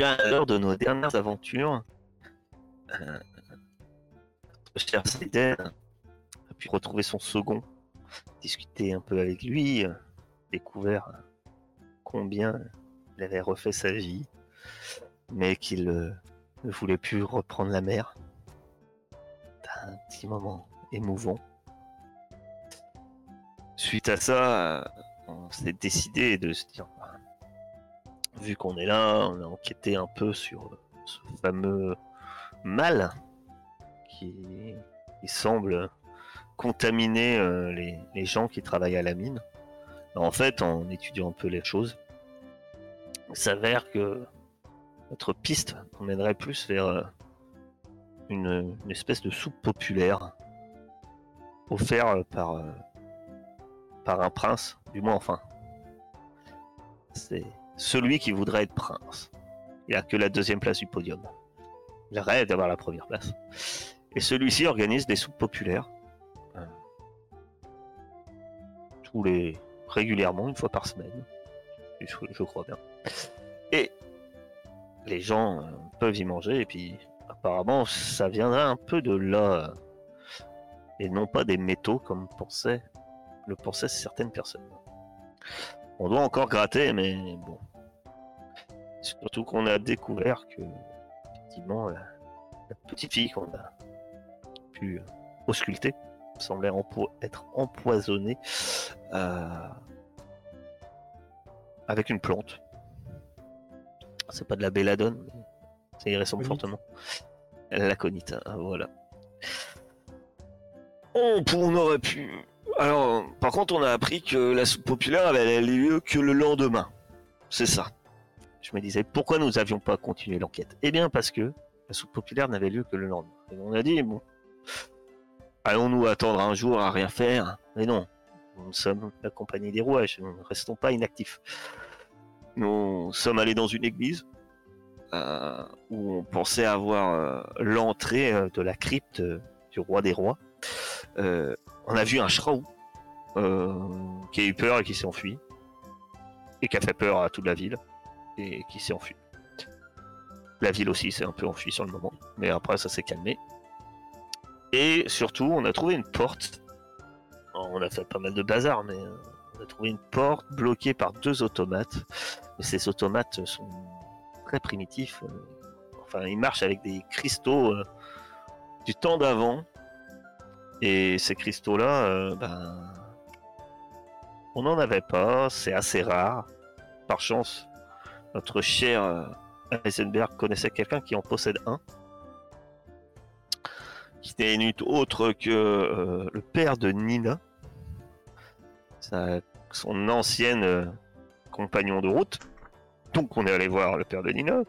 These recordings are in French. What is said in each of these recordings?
Lors de nos dernières aventures, euh, cher Zayden a pu retrouver son second, discuter un peu avec lui, euh, découvert combien il avait refait sa vie, mais qu'il euh, ne voulait plus reprendre la mer. un petit moment émouvant. Suite à ça, euh, on s'est décidé de se dire, vu qu'on est là, on a enquêté un peu sur ce fameux mal qui, semble contaminer euh, les, gens qui travaillent à la mine. En fait, en étudiant un peu les choses, il s'avère que notre piste mènerait plus vers euh, une, espèce de soupe populaire offerte par, euh, par un prince, du moins enfin. C'est celui qui voudrait être prince. Il a que la deuxième place du podium. Il rêve d'avoir la première place. Et celui-ci organise des soupes populaires. euh, tous les régulièrement, une fois par semaine. Je, crois bien. Et les gens euh, peuvent y manger, et puis apparemment ça viendrait un peu de là. Et non pas des métaux comme pensaient, le pensaient certaines personnes. On doit encore gratter, mais bon. Surtout qu'on a découvert que, effectivement, la, la petite fille qu'on a pu euh, ausculter semblait empo- être empoisonnée euh, avec une plante. C'est pas de la belladone, mais ça y ressemble fortement. La conite, hein, voilà. On, on aurait pu. Alors, par contre, on a appris que la soupe populaire elle avait lieu que le lendemain. C'est ça. Je me disais, pourquoi nous avions pas continué l'enquête? Eh bien, parce que la soupe populaire n'avait lieu que le lendemain. On a dit, bon, allons-nous attendre un jour à rien faire? Mais non, nous sommes la compagnie des rouages, nous ne restons pas inactifs. Nous sommes allés dans une église euh, où on pensait avoir euh, l'entrée euh, de la crypte du roi des rois. On a vu un shraou qui a eu peur et qui s'est enfui. Et qui a fait peur à toute la ville et qui s'est enfui. La ville aussi s'est un peu enfuie sur le moment, mais après ça s'est calmé. Et surtout, on a trouvé une porte. On a fait pas mal de bazar, mais euh, on a trouvé une porte bloquée par deux automates. Ces automates sont très primitifs. euh, Enfin, ils marchent avec des cristaux euh, du temps d'avant. Et ces cristaux-là, ben, on n'en avait pas. C'est assez rare. Par chance, notre cher euh, Heisenberg connaissait quelqu'un qui en possède un. Qui n'est nul autre que euh, le père de Nina. Son ancienne euh, compagnon de route. Donc on est allé voir le père de Nina.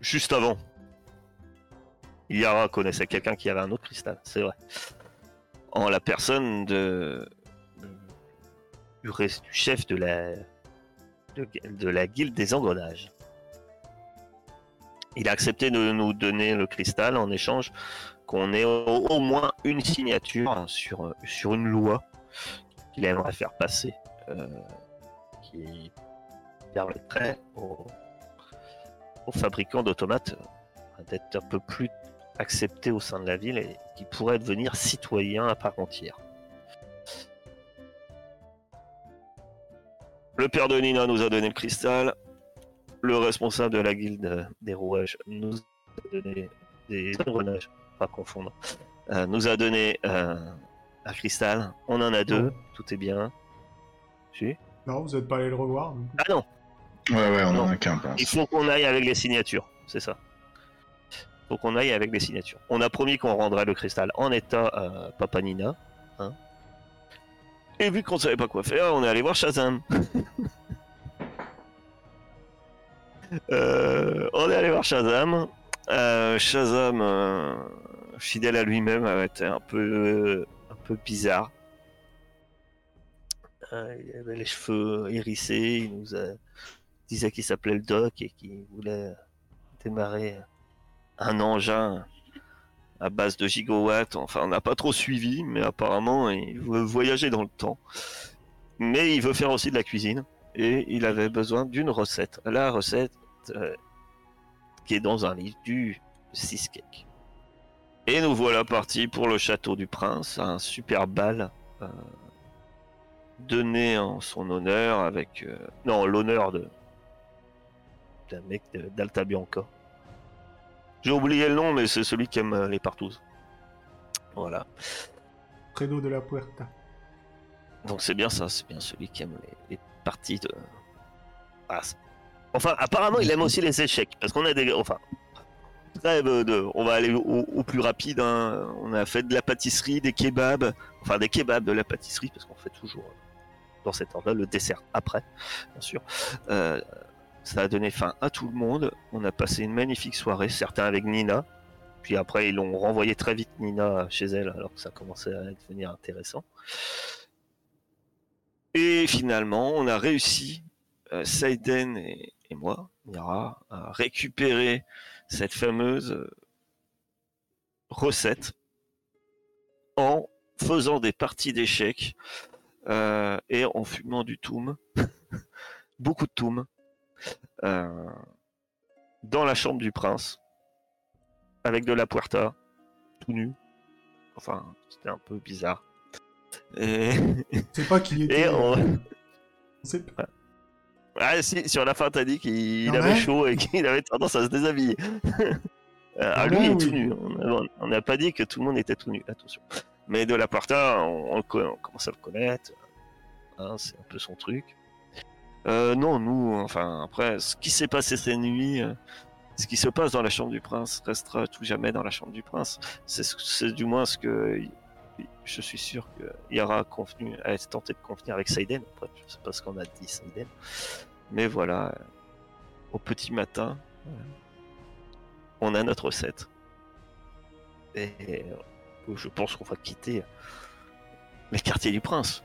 Juste avant, Yara connaissait quelqu'un qui avait un autre cristal, c'est vrai. En la personne de du, chef de la de, la guilde des engrenages. Il a accepté de nous donner le cristal en échange qu'on ait au, au moins une signature sur, sur une loi qu'il aimerait faire passer, euh, qui permettrait aux, aux fabricants d'automates euh, d'être un peu plus acceptés au sein de la ville et qui pourraient devenir citoyens à part entière. Le père de Nina nous a donné le cristal. Le responsable de la guilde des rouages nous a donné des engrenages, pas confondre, euh, nous a donné euh, un cristal. On en a deux, tout est bien. Si Non, vous n'êtes pas allé le revoir donc. Ah non, Ouais, ouais, on en a qu'un il faut qu'on aille avec les signatures, c'est ça. faut qu'on aille avec les signatures. On a promis qu'on rendrait le cristal en état à Papa Nina. hein. Et vu qu'on savait pas quoi faire, on est allé voir Shazam. Euh, on est allé voir Shazam. Euh, Shazam, euh, fidèle à lui-même, avait été un peu, un peu bizarre. Il avait les cheveux hérissés, il nous a- disait qu'il s'appelait le Doc et qu'il voulait démarrer un engin à base de gigawatts. Enfin, on n'a pas trop suivi, mais apparemment, il veut voyager dans le temps. Mais il veut faire aussi de la cuisine et il avait besoin d'une recette. La recette euh, qui est dans un livre du cheesecake. Et nous voilà partis pour le château du prince, un super bal euh, donné en son honneur avec euh, non l'honneur de d'un mec d'Alta Bianca. J'ai oublié le nom, mais c'est celui qui aime euh, les partouzes. Voilà. Credo de la Puerta. Donc c'est bien ça, c'est bien celui qui aime les, les parties de. Ah, enfin, apparemment, il aime aussi les échecs, parce qu'on a des. Enfin, trêve de. On va aller au, au plus rapide. hein. On a fait de la pâtisserie, des kebabs, enfin des kebabs de la pâtisserie, parce qu'on fait toujours euh, dans cet ordre-là le dessert après, bien sûr. Euh, ça a donné fin à tout le monde. On a passé une magnifique soirée, certains avec Nina. Puis après, ils l'ont renvoyé très vite Nina chez elle, alors que ça commençait à devenir intéressant. Et finalement, on a réussi, euh, Saiden et, moi, Mira, à récupérer cette fameuse recette en faisant des parties d'échecs euh, et en fumant du toum, beaucoup de toum, dans la chambre du prince, avec de la puerta, tout nu. Enfin, c'était un peu bizarre. Et, C'est pas qui était. et euh, on... on sait pas. Ah si, sur la fin t'as dit qu'il avait chaud et qu'il avait tendance à se déshabiller. Euh, ah, lui il est oui. tout nu. On n'a pas dit que tout le monde était tout nu, attention. Mais de la on, on co- on commence à le connaître. Hein, c'est un peu son truc. Euh, non, nous, enfin, après, ce qui s'est passé ces nuits, euh, ce qui se passe dans la chambre du prince restera tout jamais dans la chambre du prince. C'est ce- c'est du moins ce que je suis sûr que Yara a convenu, a tenté de convenir avec Saiden. Après, je sais pas ce qu'on a dit Saiden. Mais voilà, au petit matin, euh, on a notre recette. Et euh, je pense qu'on va quitter les quartiers du prince.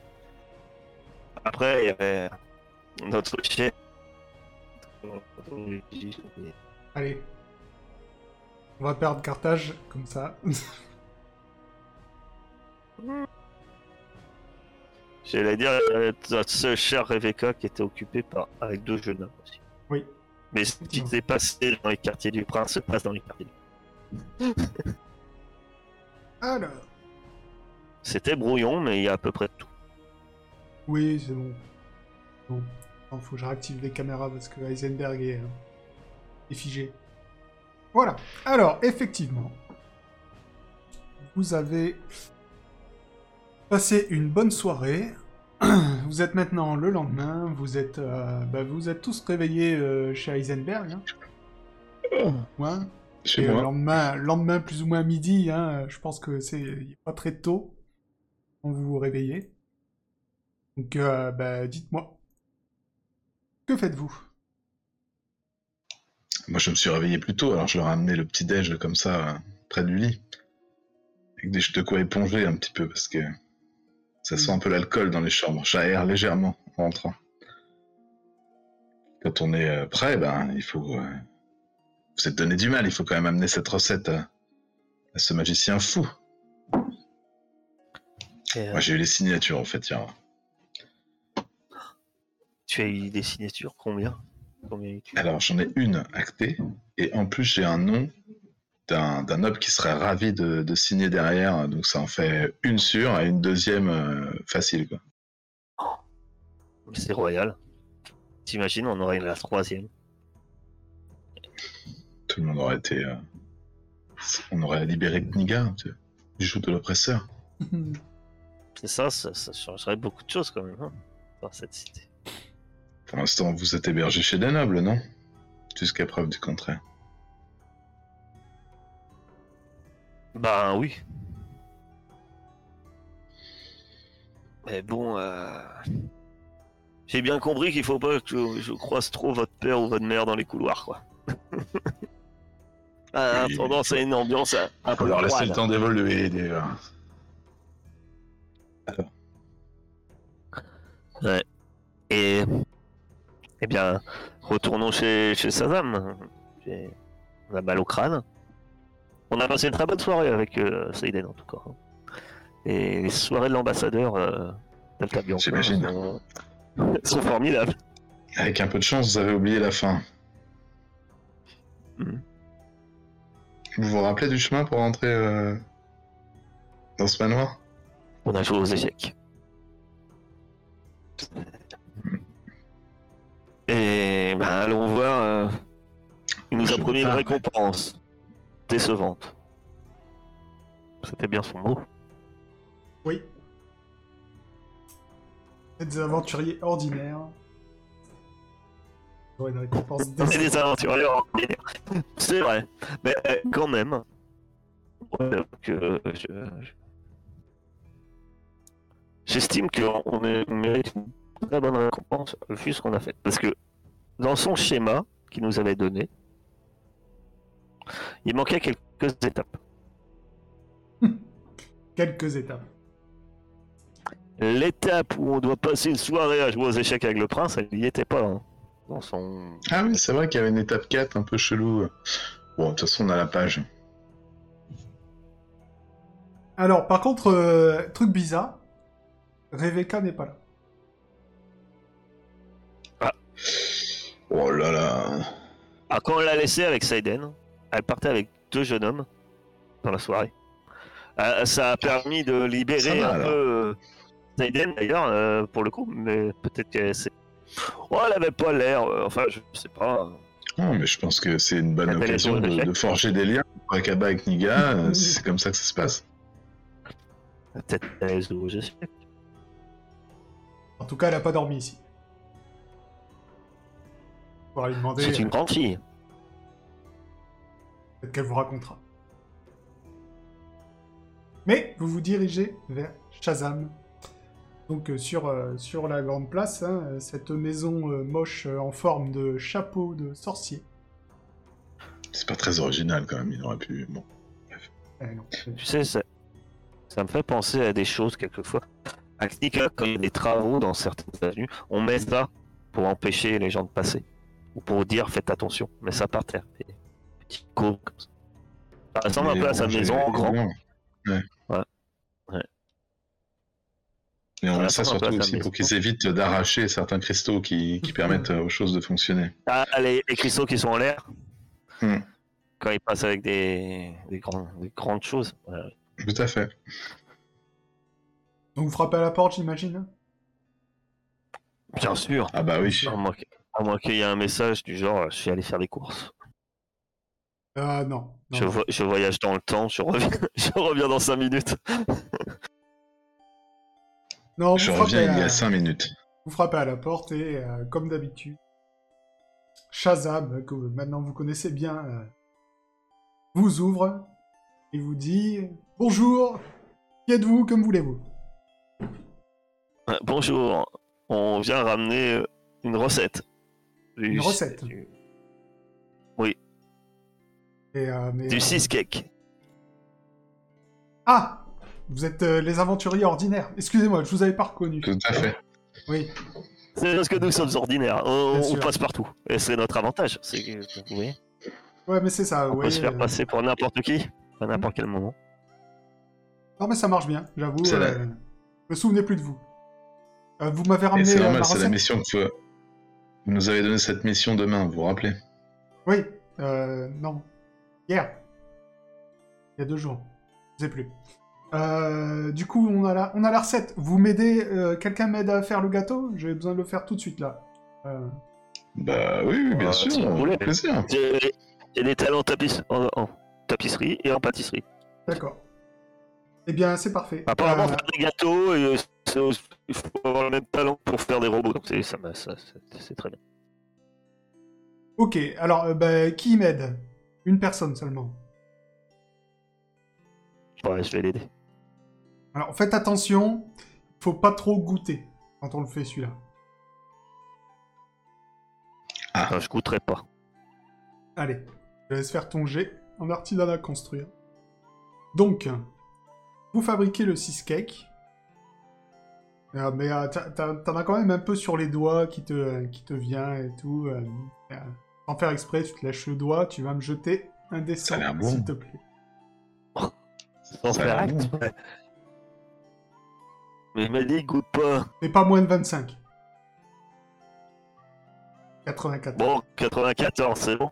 Après, il y avait notre chef. Allez. On va perdre Carthage comme ça. J'allais dire, euh, notre seule chère Rebecca qui était occupée par, avec deux jeunes hommes aussi. Oui. Mais ce qui s'est passé dans les quartiers du prince se passe dans les quartiers du Alors. C'était brouillon, mais il y a à peu près tout. Oui, c'est bon. Bon. Il faut que je réactive les caméras parce que Heisenberg est, euh, est figé. Voilà. Alors, effectivement, vous avez passé une bonne soirée. Vous êtes maintenant le lendemain. Vous êtes, euh, bah, vous êtes tous réveillés euh, chez Heisenberg. Hein. Ouais. Chez le lendemain, lendemain, plus ou moins midi, hein, je pense que c'est pas très tôt quand vous vous réveillez. Donc, euh, bah, dites-moi. Que faites-vous? Moi, je me suis réveillé plus tôt, alors je leur ai amené le petit déj comme ça, près du lit. Avec des de quoi éponger un petit peu, parce que ça sent un peu l'alcool dans les chambres. J'aère légèrement en rentrant. Quand on est euh, prêt, ben, il faut. euh, Vous êtes donné du mal, il faut quand même amener cette recette à, à ce magicien fou. Euh, Moi, j'ai eu les signatures, en fait, hier. Tu as eu des signatures Combien? Combien Alors, j'en ai une actée, et en plus, j'ai un nom d'un d'un noble qui serait ravi de, de signer derrière, donc ça en fait une sûre et une deuxième euh, facile, quoi. C'est royal. T'imagines, on aurait la troisième. Tout le monde aurait été. euh, On aurait libéré Kniga, du joug de l'oppresseur. C'est ça, ça, ça changerait beaucoup de choses quand même, hein, dans cette cité. Pour l'instant, vous êtes hébergé chez des nobles, non? Jusqu'à preuve du contraire. Ben oui. Mais bon, euh... j'ai bien compris qu'il faut pas que je croise trop votre père ou votre mère dans les couloirs, quoi. ah, Oui, tendance à une ambiance un- Faut peu leur laisser le temps d'évoluer. des- euh, Et eh bien, retournons chez, chez Sazam. On a mal au crâne. On a passé une très bonne soirée avec euh, Seiden en tout cas. Et les soirées de l'ambassadeur, euh, Delta Bianca J'imagine. sont... sont formidables. Avec un peu de chance, vous avez oublié la fin. Mhm. Vous vous rappelez du chemin pour rentrer euh, dans ce manoir? On a joué aux échecs. Et ben, allons voir. euh, il nous a Je promis une récompense décevante. C'était bien son mot. Oui. Des aventuriers ordinaires. Une récompense C'est des aventuriers ordinaires. C'est vrai. Mais euh, quand même. ouais, que je- je- J'estime qu'on on est- on mérite une très bonne récompense vu ce qu'on a fait. Parce que dans son schéma qu'il nous avait donné, il manquait quelques étapes. Quelques étapes. L'étape où on doit passer une soirée à jouer aux échecs avec le prince, elle n'y était pas. hein. Dans son. Ah oui, c'est vrai qu'il y avait une étape 4 un peu chelou. Bon, de toute façon, on a la page. Alors, par contre, euh, truc bizarre, Rebecca n'est pas là. Oh là là. Ah, quand on l'a laissée avec Saiden, elle partait avec deux jeunes hommes dans la soirée. Euh, ça a permis de libérer va, un peu euh, Saiden d'ailleurs, euh, pour le coup, mais peut-être qu'elle s'est. Oh, elle avait pas l'air, euh, enfin, je sais pas. Non, mais je pense que c'est une bonne occasion de, forger des liens Akaba avec Niga. c'est comme ça que ça se passe. Peut-être. En tout cas, elle a pas dormi ici. On va lui demander, C'est une euh, grande fille. peut-être qu'elle vous racontera. Mais vous vous dirigez vers Shazam. Donc euh, sur, euh, sur la grande place, hein, cette maison euh, moche euh, en forme de chapeau de sorcier. C'est pas très original quand même, il aurait pu. Bon. Eh non, Tu sais, ça, ça me fait penser à des choses quelquefois. À Knika, quand il y a des travaux dans certaines avenues, on met ça pour empêcher les gens de passer. Ou pour dire faites attention. Mais ça par terre. Des petits comme ça. Ça ressemble un peu à sa maison en grand. Ouais. Ouais. Ouais. Et on met ça surtout aussi pour qu'ils évitent d'arracher certains cristaux qui, qui permettent euh, aux choses de fonctionner. Ah, les, les cristaux qui sont en l'air. Hmm. Quand ils passent avec des, des, grands- des grandes choses. Ouais. Tout à fait. Donc vous frappez à la porte, j'imagine? Bien sûr. Ah bah oui. À moins qu'il y ait un message du genre je suis allé faire des courses. Euh, non. non, Je, vo- je voyage dans le temps, je reviens, je reviens dans 5 minutes. Non, vous Je frappez, reviens il y à... a 5 minutes. vous frappez à la porte et, euh, comme d'habitude, Shazam, que maintenant vous connaissez bien, euh, vous ouvre et vous dit Bonjour, qui êtes-vous, comme voulez-vous? Euh, Bonjour, on vient ramener une recette. Une recette Du, et, euh, mais, du euh, cheesecake. Ah Vous êtes euh, les aventuriers ordinaires. Excusez-moi, je vous avais pas reconnu. Tout à fait. Oui. C'est parce que nous sommes ordinaires, on, passe partout. Et c'est notre avantage. C'est que, vous voyez, Ouais, mais c'est ça. on peut se faire euh, passer pour n'importe qui, à n'importe quel moment. Non, mais ça marche bien, j'avoue. Euh, Je me souvenais plus de vous. Euh, vous m'avez ramené c'est normal, ma c'est la mission que vous vous nous avez donné cette mission demain, vous vous rappelez? Oui, euh, non. Hier. Il y a deux jours. Je sais plus. Euh, du coup, on a la, on a la recette. Vous m'aidez euh, Quelqu'un m'aide à faire le gâteau? J'ai besoin de le faire tout de suite, là. Euh, Bah oui, oui, bien sûr, si vous voulez. avec plaisir. J'ai j'ai des talents tapis- en, en tapisserie et en pâtisserie. D'accord. Eh bien, c'est parfait. Apparemment, Euh, faire des gâteaux, il faut avoir le même talent pour faire des robots. Donc c'est ça, c'est- très bien. ok, alors, euh, bah, qui m'aide? Une personne seulement. Ouais, je vais l'aider. Alors, faites attention, faut pas trop goûter quand on le fait, celui-là. Enfin, je goûterai pas. Allez, je laisse faire ton jet en artisanat à construire. Donc, vous fabriquez le cheesecake. Euh, mais euh, t'en as quand même un peu sur les doigts qui te, qui te vient et tout. euh, euh, sans faire exprès, tu te lèches le doigt, tu vas me jeter un dessin, a bon. s'il te plaît. Sans a faire exprès. Mais il m'a dit, goûte pas. Mais pas moins de 25. 84. Bon, 94, c'est bon.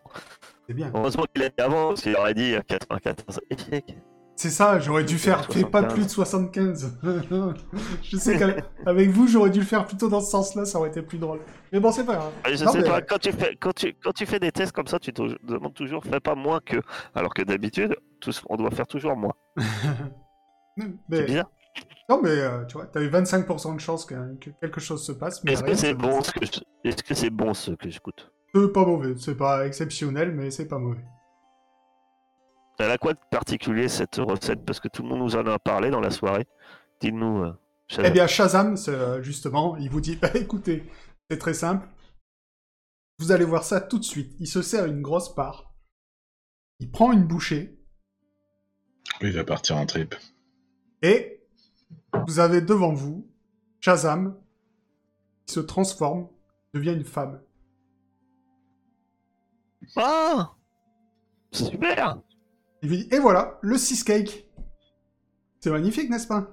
C'est bien. Heureusement qu'il l'a dit avant, parce qu'il aurait dit euh, 94. Échec. C'est ça, j'aurais dû faire. Fais pas 75. plus de 75. je sais qu'avec vous, j'aurais dû le faire plutôt dans ce sens-là, ça aurait été plus drôle. Mais bon, c'est pas grave. Je Non, sais mais- pas, quand tu, fais, quand, tu, quand tu fais des tests comme ça, tu te demandes toujours, fais pas moins que. Alors que d'habitude, on doit faire toujours moins. C'est Mais, bizarre. non, mais euh, tu vois, t'as eu 25% de chance que, que quelque chose se passe. Est-ce que c'est bon ce que je... Est-ce que c'est bon ce que j'écoute? C'est pas mauvais. C'est pas exceptionnel, mais c'est pas mauvais. Elle a quoi de particulier cette recette? Parce que tout le monde nous en a parlé dans la soirée. Dites-nous. euh, Shazam. Eh bien, Shazam, euh, justement, il vous dit bah, écoutez, c'est très simple. Vous allez voir ça tout de suite. Il se sert une grosse part. Il prend une bouchée. Oui, il va partir en trip. Et vous avez devant vous Shazam qui se transforme, devient une femme. Ah Super et voilà, le cheesecake. C'est magnifique, n'est-ce pas?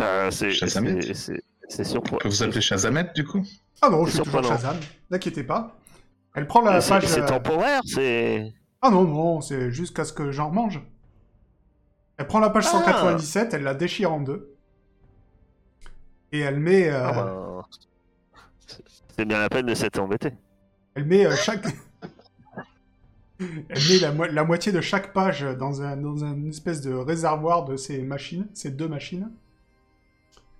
Euh, C'est Shazamette c'est- c'est- c'est On surprenant. peut vous appeler Shazamet, du coup? Ah non, je suis toujours. Shazam. N'inquiétez pas. Elle prend la C'est page... c'est euh, temporaire, c'est. Ah non, non, c'est jusqu'à ce que j'en mange. Elle prend la page Ah. 197, elle la déchire en deux. Et elle met... euh, Ah ben, c'est- bien la peine de s'être embêté. Elle met euh, chaque... Elle met la, mo- la moitié de chaque page dans un, dans un espèce de réservoir de ces machines, ces deux machines.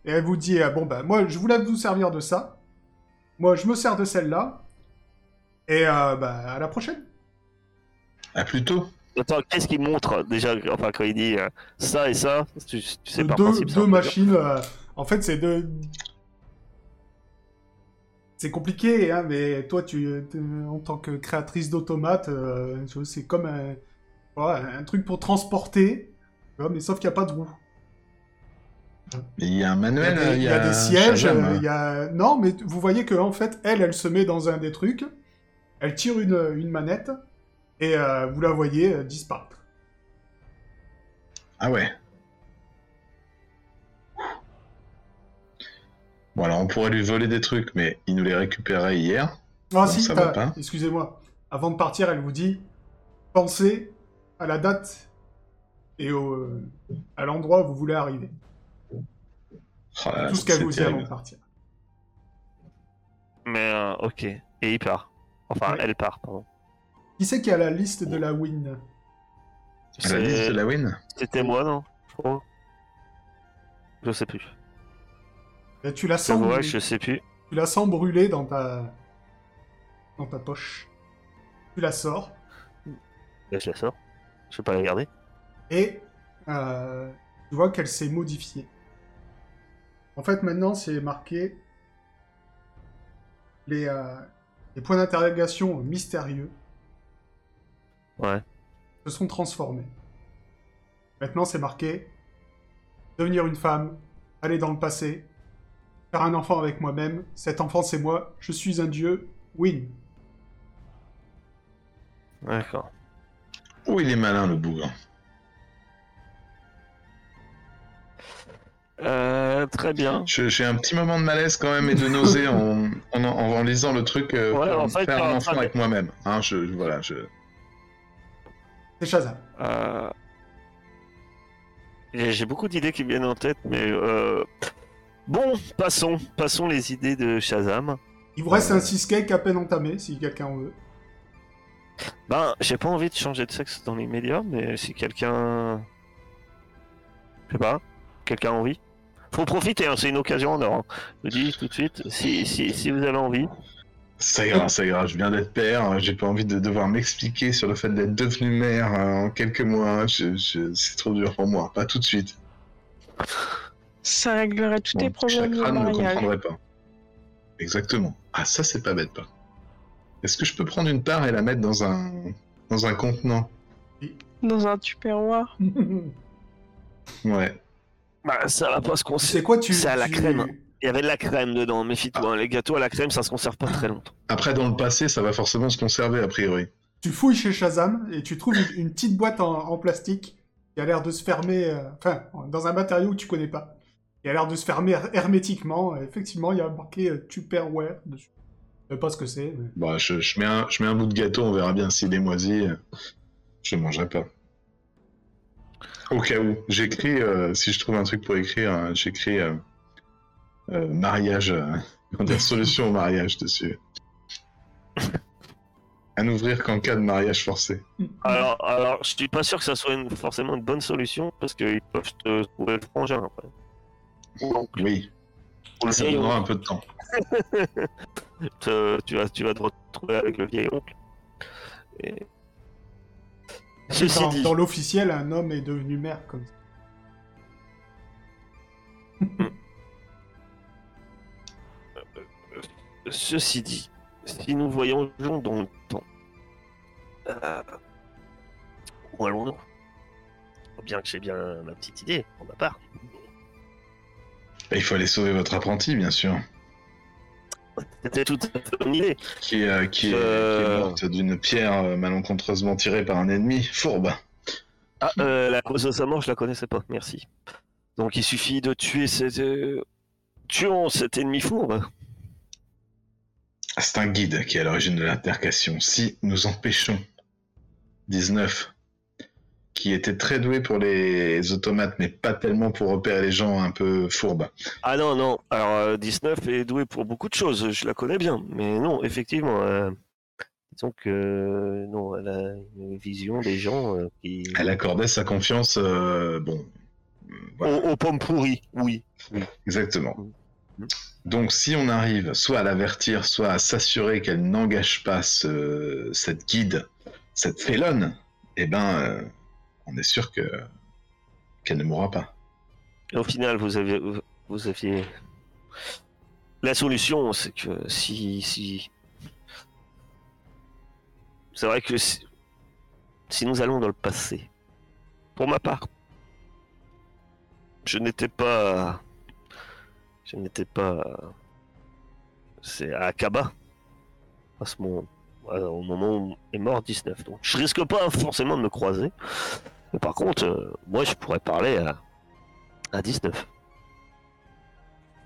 Et elle vous dit, euh, bon ben, moi, je voulais vous servir de ça. Moi, je me sers de celle-là. Et euh, bah, à la prochaine. Ah, plutôt Attends, qu'est-ce qu'il montre déjà Enfin, quand il dit euh, ça et ça, tu, tu sais par deux principe. un deux machines. euh, en fait, c'est deux. C'est compliqué, hein, mais toi, tu, en tant que créatrice d'automates, euh, c'est comme un, voilà, un truc pour transporter, mais sauf qu'il n'y a pas de roue. Il y a un Il y a manuel, il il y a des sièges, euh, il y a... Non, mais vous voyez que en fait, elle, elle se met dans un des trucs, elle tire une, une manette, et euh, vous la voyez euh, disparaître. Ah ouais. Bon, alors on pourrait lui voler des trucs, mais il nous les récupérait hier. Ah Non, si, ça va euh, pas. excusez-moi. Avant de partir, elle vous dit pensez à la date et au, à l'endroit où vous voulez arriver. Oh là là, Tout ce qu'elle vous dit avant de partir. Mais euh, ok. Et il part. Enfin, Ouais. elle part, pardon. Qui c'est qui a la liste de la win? À la liste C'est- de la win? C'était moi, non Je crois. Je sais plus. Là, tu la sens, vrai, je sais plus. tu la sens brûler dans ta dans ta poche. Tu la sors Là, je la sors. Je vais pas la garder. et euh, tu vois qu'elle s'est modifiée. En fait, maintenant, c'est marqué les, euh, les points d'interrogation mystérieux Ouais. se sont transformés. Maintenant, c'est marqué devenir une femme, aller dans le passé, faire un enfant avec moi-même. Cet enfant, c'est moi. Je suis un dieu. Win. D'accord. Oh, il est malin, le bougre. Euh, très bien. J'ai un petit moment de malaise quand même et de nausée en, en, en- en lisant le truc euh, Ouais, faire, en fait, faire t'es en un enfant avec moi-même. Hein, je, je- voilà, je... C'est Shazam. Euh... J'ai beaucoup d'idées qui viennent en tête, mais euh... bon, passons, passons les idées de Shazam. Il vous reste Euh. un cheesecake à peine entamé, si quelqu'un en veut. Ben, j'ai pas envie de changer de sexe dans l'immédiat, mais si quelqu'un, je sais pas, quelqu'un a envie, faut profiter. hein, c'est une occasion en or. hein. Je vous dis tout de suite, si si si vous avez envie, Ça ira, ça ira. Je viens d'être père. euh, J'ai pas envie de devoir m'expliquer sur le fait d'être devenu mère euh, en quelques mois. Je, je- C'est trop dur pour moi. Pas tout de suite. Ça réglerait tous tes problèmes de Chakra ne comprendrait pas. Exactement. Ah, ça, c'est pas bête, pas. Est-ce que je peux prendre une part et la mettre dans un, dans un contenant? Dans un tupperware. Ouais. bah ça va pas se c'est conserver. quoi tu C'est à la tu- crème. Il y avait de la crème dedans, méfie-toi. hein, les gâteaux à la crème, ça se conserve pas très longtemps. Après, dans le passé, ça va forcément se conserver, a priori. Tu fouilles chez Shazam et tu trouves une, une petite boîte en, en plastique qui a l'air de se fermer, euh, enfin, dans un matériau que tu connais pas. Qui a l'air de se fermer hermétiquement. Effectivement, il y a marqué euh, Tupperware dessus. Je sais pas ce que c'est. Mais... Bah, je, je, mets un, je mets un bout de gâteau, on verra bien s'il est moisi. Je ne mangerai pas. Au cas où, j'écris, euh, si je trouve un truc pour écrire, hein, j'écris euh, euh, mariage, euh, solution au mariage dessus. À n'ouvrir qu'en cas de mariage forcé. Alors, alors, je suis pas sûr que ça soit une- forcément une bonne solution parce qu'ils peuvent te trouver le frangin après. Oui, ça prendra un peu de temps. Te- tu, vas, tu vas te retrouver avec le vieil oncle. Et... Ceci dans dit, dans l'officiel, un homme est devenu maire comme ça. ceci dit, si nous voyageons dans le temps, euh, où allons-nous Bien que j'ai bien ma petite idée, pour ma part. Et il faut aller sauver votre apprenti, bien sûr, C'était tout à fait idée. qui, est, euh, qui, est, Euh. est morte d'une pierre euh, malencontreusement tirée par un ennemi. Fourbe. Ah, euh, la cause de sa mort, je la connaissais pas, merci. Donc il suffit de tuer cet... euh, Tuons cet ennemi fourbe. C'est un guide qui est à l'origine de l'intercation. Si nous empêchons 19, qui était très doué pour les automates, mais pas tellement pour repérer les gens un peu fourbes. Ah non, non, alors euh, 19 est doué pour beaucoup de choses, je la connais bien. Mais non, effectivement, euh, disons que euh, non, elle a une vision des gens euh, qui... Elle accordait sa confiance, euh, bon, voilà, Aux, aux pommes pourries, oui. exactement. Mhm. Donc si on arrive soit à l'avertir, soit à s'assurer qu'elle n'engage pas ce- cette guide, cette félonne, eh ben, on est sûr que qu'elle ne mourra pas. Et au final, vous aviez, vous aviez. La solution, c'est que si, si. C'est vrai que si... nous allons dans le passé, pour ma part, je n'étais pas, je n'étais pas, c'est à Akaba, à ce moment, au moment où est mort 19. Donc, je risque pas forcément de me croiser. Mais par contre, euh, moi, je pourrais parler à, à 19.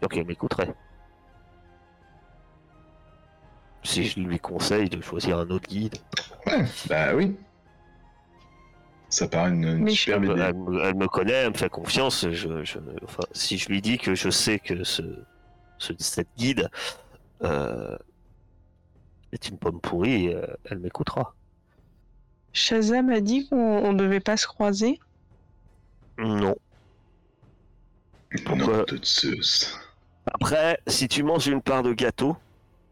Donc il m'écouterait. Si je lui conseille de choisir un autre guide, Ouais, bah oui. Ça paraît une, une superbe elle, idée. elle me- elle me connaît, elle me fait confiance. Je, je- enfin, si je lui dis que je sais que ce, ce- cette guide euh, est une pomme pourrie, euh, elle m'écoutera. Shazam a dit qu'on on devait pas se croiser? Non. Pourquoi-? Après, si tu manges une part de gâteau,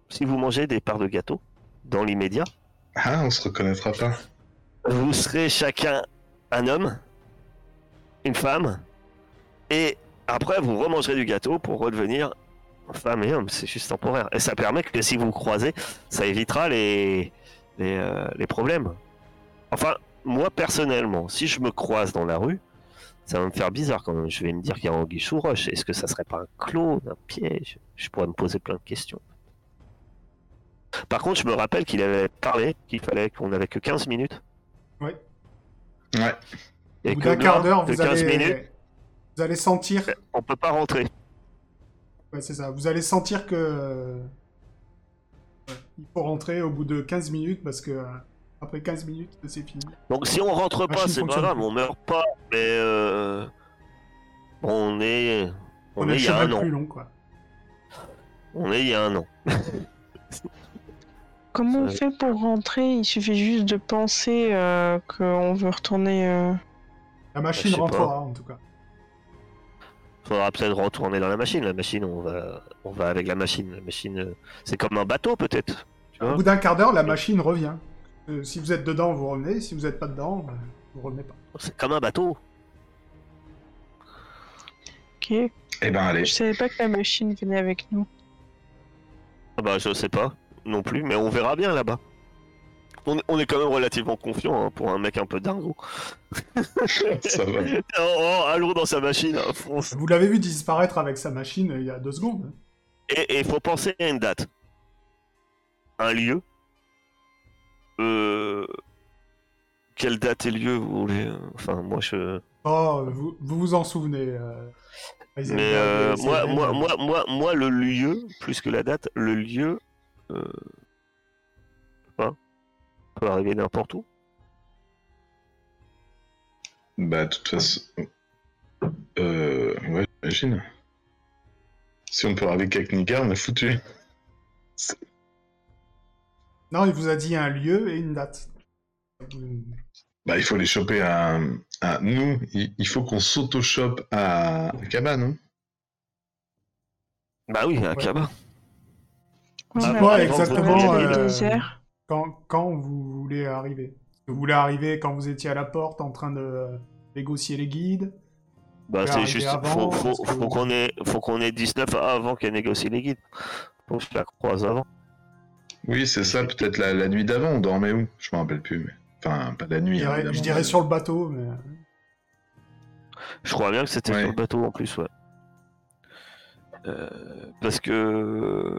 si vous mangez des parts de gâteau dans l'immédiat, Ah, on se reconnaîtra pas. vous serez chacun un homme, une femme, et après vous remangerez du gâteau pour redevenir femme et homme. C'est juste temporaire. Et ça permet que si vous vous croisez, ça évitera les, les, euh, les problèmes. Enfin, moi personnellement, si je me croise dans la rue, ça va me faire bizarre quand même. Je vais me dire qu'il y a Anguille sous roche. Est-ce que ça serait pas un clone, un piège? Je pourrais me poser plein de questions. Par contre, je me rappelle qu'il avait parlé qu'il fallait qu'on avait que 15 minutes. Ouais. Au Et bout que d'un quart d'heure, vous 15 allez, minutes, vous allez sentir. on peut pas rentrer. Ouais, c'est ça. Vous allez sentir que euh, ouais, il faut rentrer au bout de 15 minutes parce que euh, après 15 minutes, c'est fini. Donc si on rentre pas, c'est pas grave, on meurt pas. Mais euh, on est, on, On, est il y a un an. plus long, quoi. On est il y a un an. Comment on fait pour rentrer? Il suffit juste de penser euh, qu'on veut retourner. euh, La machine rentrera, en tout cas. Faudra peut-être retourner dans la machine. La machine, on va, on va avec la machine. La machine, c'est comme un bateau peut-être. Au bout d'un quart d'heure, la machine revient. Euh, si vous êtes dedans, vous revenez. Si vous n'êtes pas dedans, euh, vous revenez pas. C'est comme un bateau. Ok. Eh ben allez. Je savais pas que la machine venait avec nous. Ah Bah je sais pas non plus, mais on verra bien là-bas. On, on est quand même relativement confiant hein, pour un mec un peu dingo. Ça va. Oh, oh, allons dans sa machine, hein, fonce. Vous l'avez vu disparaître avec sa machine euh, il y a deux secondes. hein. Et il faut penser à une date. Un lieu. Euh... Quelle date et lieu vous voulez euh, Enfin, moi je. Oh, vous vous, vous en souvenez. euh, Mais euh, moi, moi, moi, moi, moi, le lieu, plus que la date, le lieu euh, hein, peut arriver n'importe où. Bah, de toute façon. Euh. Ouais, j'imagine. Si on peut arriver qu'avec Nika, on est foutu. Non, il vous a dit un lieu et une date. Bah, il faut les choper à. à... Nous, il, faut qu'on s'auto-chope à... à Kaba, non? Bah oui, à Ouais. Kaba. Dis-moi avant, exactement vous- euh, quand, quand vous voulez arriver. Vous voulez arriver quand vous étiez à la porte en train de négocier les guides? Bah c'est juste, avant, faut, faut, faut qu'on ait, faut qu'on ait 19 avant qu'elle négocie les guides. Faut que je la croise avant. Oui, c'est ça, peut-être la, la nuit d'avant, on dormait où? Je me rappelle plus, mais. Enfin, pas la Je nuit. dirais, je dirais mais- sur le bateau, mais... Je crois bien que c'était Ouais. sur le bateau en plus, ouais. Euh, parce que.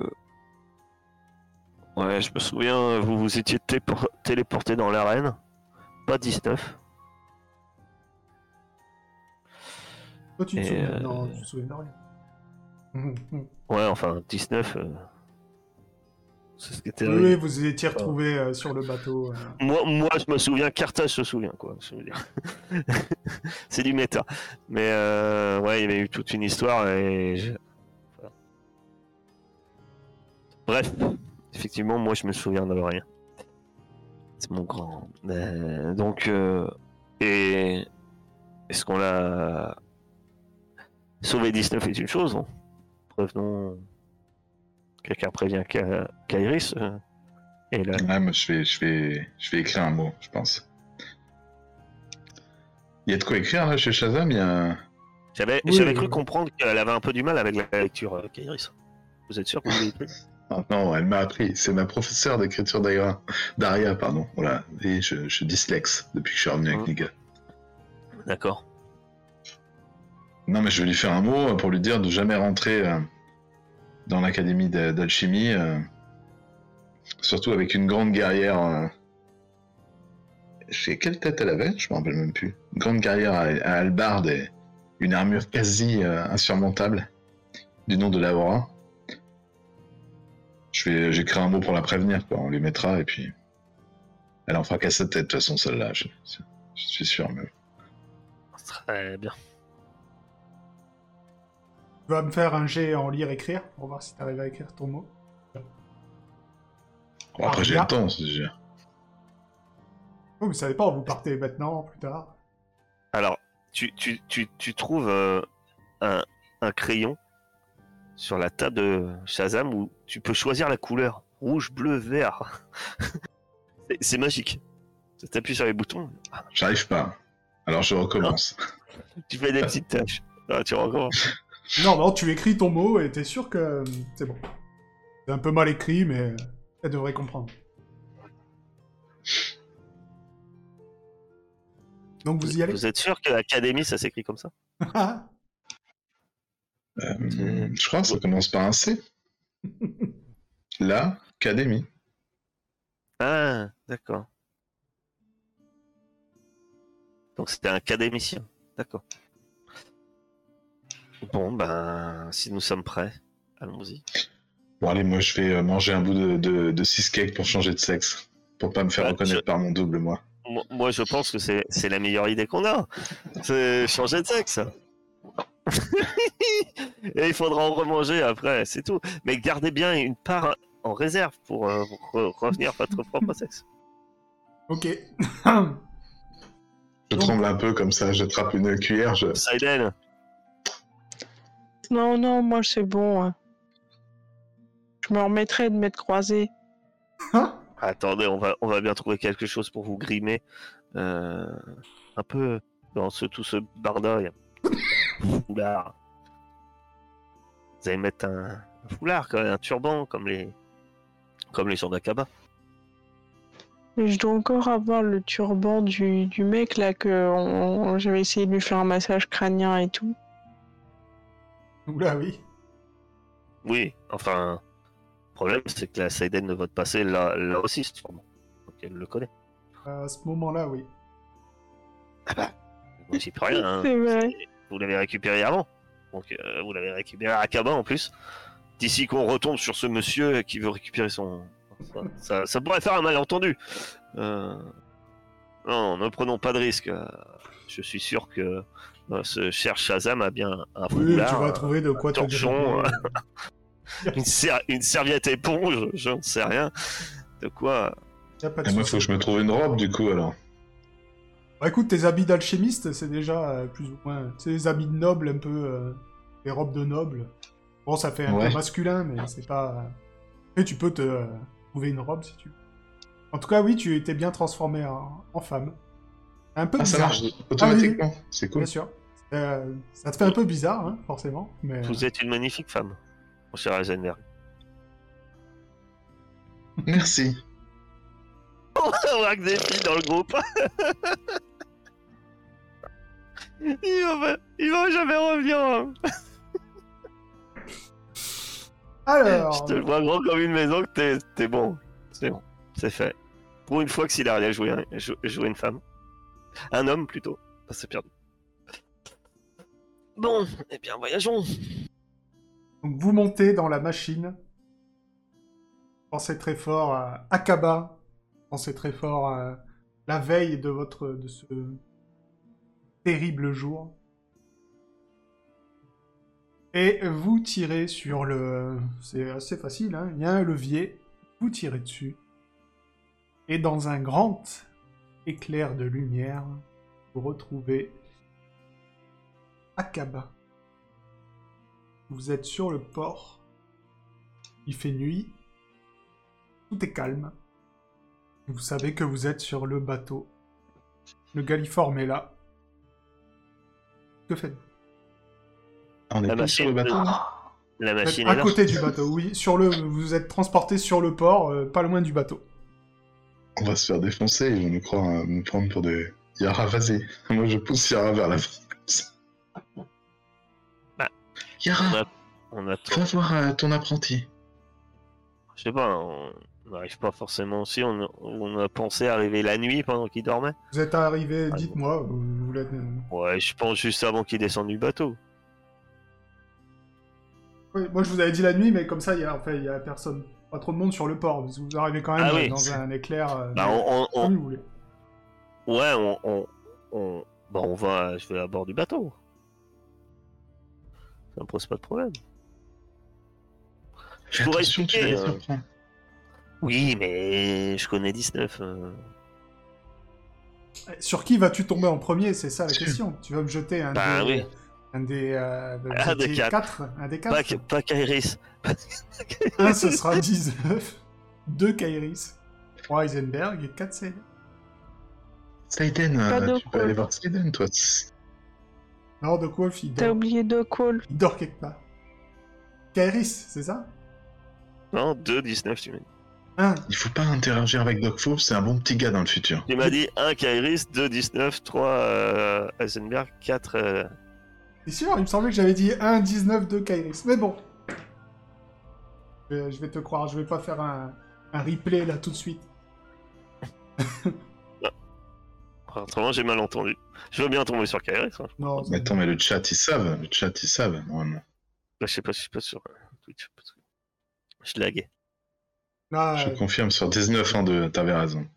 Ouais, je me souviens, vous vous étiez téléporté dans l'arène. Pas 19. Toi, tu te souviens euh, Non, tu te souviens de rien. Ouais, enfin, 19. euh, C'est ce qui était. Oui, oui, vous étiez retrouvés euh, sur le bateau. euh. Moi, moi, je me souviens, Carthage se souvient, quoi. c'est du méta. Mais euh, ouais, il y avait eu toute une histoire et. je- voilà. Bref, effectivement, moi, je me souviens de rien. C'est mon grand. Euh, donc, euh, et est-ce qu'on l'a sauvé? 19 est une chose. hein. Prévenons. Quelqu'un prévient Ka- Kairis. euh, et là, Ouais, moi, je vais, je, vais, je vais écrire un mot, je pense. Il y a de quoi écrire là chez Shazam Il y a J'avais Oui, cru comprendre qu'elle avait un peu du mal avec la lecture, euh, Kairis. Vous êtes sûr que vous l'avez écrit? Ah, non, elle m'a appris. C'est ma professeure d'écriture d'Aria. Daria, pardon. Voilà. Et je, je dyslexe depuis que je suis revenu avec Mhm. Nika. D'accord. Non, mais je vais lui faire un mot pour lui dire de jamais rentrer euh, dans l'académie d'a- d'alchimie. euh, surtout avec une grande guerrière. euh, sais quelle tête elle avait? Je me rappelle même plus. Une grande guerrière à, hallebarde et une armure quasi euh, insurmontable. Du nom de Laura. Je vais, j'écris un mot pour la prévenir. On lui mettra et puis. Elle en fera qu'à sa tête, de toute façon, celle-là. Je, je suis sûr. Mais... Très bien. Tu vas me faire un jet en lire-écrire pour voir si tu arrives à écrire ton mot. Bon, après, Ah, j'ai bien. le temps. c'est- j'ai- Oh, mais ça dépend, vous partez maintenant, plus tard. Alors, tu, tu, tu, tu trouves euh, un, un crayon sur la table de Shazam où tu peux choisir la couleur. Rouge, bleu, vert. C'est- magique. Tu appuies sur les boutons, J'arrive pas. Alors je recommence. tu fais des petites tâches. Ah, tu recommences. Non, non, tu écris ton mot et t'es sûr que euh, c'est bon. C'est un peu mal écrit, mais elle devrait comprendre. Donc vous y allez? Vous êtes sûr que l'académie, ça s'écrit comme ça? Euh, je crois que ça commence par un C. L'Académie. Ah, d'accord. Donc c'était un académicien. D'accord. Bon, ben, si nous sommes prêts, allons-y. Bon allez, moi je vais euh, manger un bout de, de, de cheesecake pour changer de sexe. Pour pas me faire Ah, reconnaître par mon double, moi. Moi, moi, je pense que c'est c'est la meilleure idée qu'on a. C'est changer de sexe. Et il faudra en remanger après, c'est tout. Mais gardez bien une part en réserve pour euh, re- revenir à votre propre sexe. Ok. Je tremble un peu comme ça, j'attrape une cuillère. Je... Saiden, Non, non, moi c'est bon. hein. Je me remettrai de m'être croisé. Hein? Attendez, on va, on va bien trouver quelque chose pour vous grimer. Euh, un peu dans ce, tout ce barda. il y a un foulard. Vous allez mettre un, un foulard, quand même, un turban, comme les, comme les gens d'Akaba. Et je dois encore avoir le turban du, du mec là que on- j'avais essayé de lui faire un massage crânien et tout. Oula, oui. Oui, enfin, le problème c'est que la Saiden ne vote passer là, là aussi, sûrement. Donc elle le connaît. À ce moment-là, oui. Moi, J'y peux rien. hein. C'est vrai. Vous l'avez récupéré avant. Donc, euh, vous l'avez récupéré à Cabin en plus. D'ici qu'on retombe sur ce monsieur qui veut récupérer son. Ça, ça- ça pourrait faire un malentendu. Euh, Non, ne prenons pas de risque. Euh, Je suis sûr que ce cher Shazam a bien un Oui, tu foulard, vas euh, trouver de quoi te torchon, une, ser- une serviette éponge, je ne sais rien. De quoi? Y a pas de Et moi, souci. faut que je me trouve une robe, du coup, alors. Bah écoute, tes habits d'alchimiste, c'est déjà euh, plus ou moins. C'est des habits de noble, un peu. euh, des robes de noble. Bon, ça fait un Ouais. peu masculin, mais c'est pas. Et tu peux te euh, trouver une robe si tu veux. En tout cas, oui, tu étais bien transformé en, en femme. Un peu Ah, ça bizarre, marche automatiquement. C'est cool. bien sûr. Euh, ça te fait un peu bizarre, hein, forcément. Mais... Vous êtes une magnifique femme, mon cher Eisenberg. Merci. On va avoir que des filles dans le groupe. il, va, il va jamais revenir. hein. Alors. Je te le vois grand comme une maison que t'es, t'es bon. C'est bon, c'est fait. Pour une fois que s'il a rien joué, un- jou- jouer une femme. Un homme plutôt. C'est perdu. Bon, eh bien voyageons. Vous montez dans la machine. Pensez très fort à Akaba. Pensez très fort à la veille de votre de ce terrible jour. Et vous tirez sur le. C'est assez facile, hein. Il y a un levier. Vous tirez dessus. Et dans un grand éclair de lumière, vous retrouvez Akaba. Vous êtes sur le port. Il fait nuit. Tout est calme. Vous savez que vous êtes sur le bateau. Le Galliforme est là. Que faites-vous? On est La pas sur le machine. bateau, là La machine à est là. côté du bateau, oui. Sur le, vous êtes transporté sur le port, euh, pas loin du bateau. On va se faire défoncer, ils vont nous, croire, euh, nous prendre pour des... Yara, vas-y. Moi, je pousse Yara vers la ça. Bah, Yara, On va voir euh, ton apprenti. Je sais pas, on n'arrive pas forcément aussi. On, on a pensé arriver la nuit pendant qu'il dormait. Vous êtes arrivé, Ah, dites-moi. Vous, vous voulez- Ouais, je pense juste avant qu'il descende du bateau. Oui, moi je vous avais dit la nuit, mais comme ça, il y a, enfin, il y a personne. Pas trop de monde sur le port. parce que Vous arrivez quand même Ah oui, dans un éclair. euh, Bah, on, on- on- comme vous voulez. ouais, on, on, on, bah, on va, je vais à bord du bateau. Ça me pose pas de problème. Je pourrais expliquer, euh. Oui, mais je connais 19. euh. Sur qui vas-tu tomber en premier C'est ça la question. Tu vas me jeter un Bah des. oui. Un des. Euh, vous Un des quatre. quatre, Un des Pas, quatre. pas Kairis. Un, ce sera 19. Deux Kairis. Trois Heisenberg et quatre Seiden. Saiden, Pas euh, tu peux aller voir Saiden, toi. Non, de Wolf, il T'as dort. oublié de call. Il dort quelque part. Kairis, c'est ça? Non, 2, 19, tu m'as dit. Un. Il faut pas interagir avec Doc Fauve, c'est un bon petit gars dans le futur. Tu m'as dit 1 Kairis, 2, 19, 3 euh, Heisenberg, 4. C'est sûr, il me semblait que j'avais dit 1, 19, 2 Kairis. Mais bon. Je vais, je vais te croire, je vais pas faire un, un replay là tout de suite. Autrement, j'ai mal entendu. Je veux bien tomber sur Kairis. Hein. Non, Mais attends, mais le chat, ils savent. Le chat, ils savent, normalement. Bah, je sais pas, je suis pas sur euh, Twitch. Je laguais. Je euh, confirme, sur 19 ans de... T'avais raison.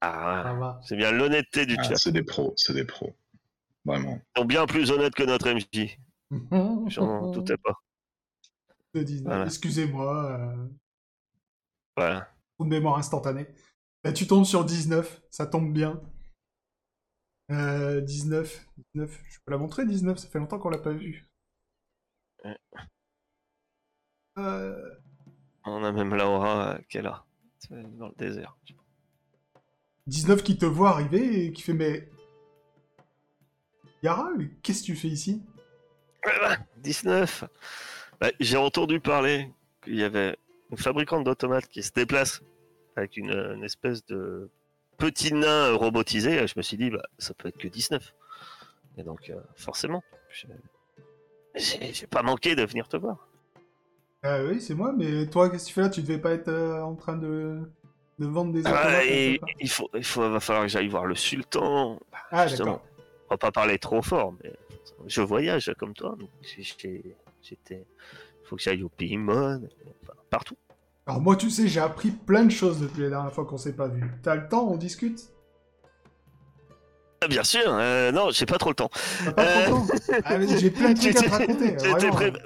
Ah, ça va. c'est bien l'honnêteté du Ah, chat. c'est des pros, c'est des pros. Vraiment. Ils sont bien plus honnêtes que notre MJ. J'en doutais pas. 19. Voilà. Excusez-moi, euh, Voilà. trou de mémoire instantané. Bah, tu tombes sur 19, ça tombe bien. Euh, 19, 19, je peux la montrer 19, ça fait longtemps qu'on l'a pas vue. Ouais. Euh, On a même Laura euh, qui est là. C'est Dans le désert. 19 qui te voit arriver et qui fait mais... Yara, qu'est-ce que tu fais ici? Voilà, 19. Bah, J'ai entendu parler qu'il y avait une fabricante d'automates qui se déplace avec une, une espèce de petit nain robotisé. Je me suis dit, bah, ça peut être que 19. Et donc, euh, forcément, je- j'ai pas manqué de venir te voir. Ah oui, c'est moi, mais toi, qu'est-ce que tu fais là? Tu devais pas être euh, en train de, de vendre des automates Ah, et part il faut, il faut, va falloir que j'aille voir le sultan. Ah, justement. d'accord. Va pas parler trop fort, mais je voyage comme toi. J'étais. Faut que j'aille au Pays Mon, enfin, partout. Alors moi, tu sais, j'ai appris plein de choses depuis la dernière fois qu'on s'est pas vu. T'as le temps, on discute? Ah, Bien sûr, euh, non, j'ai pas trop le temps. Temps? Ah, J'ai plein de trucs à te raconter.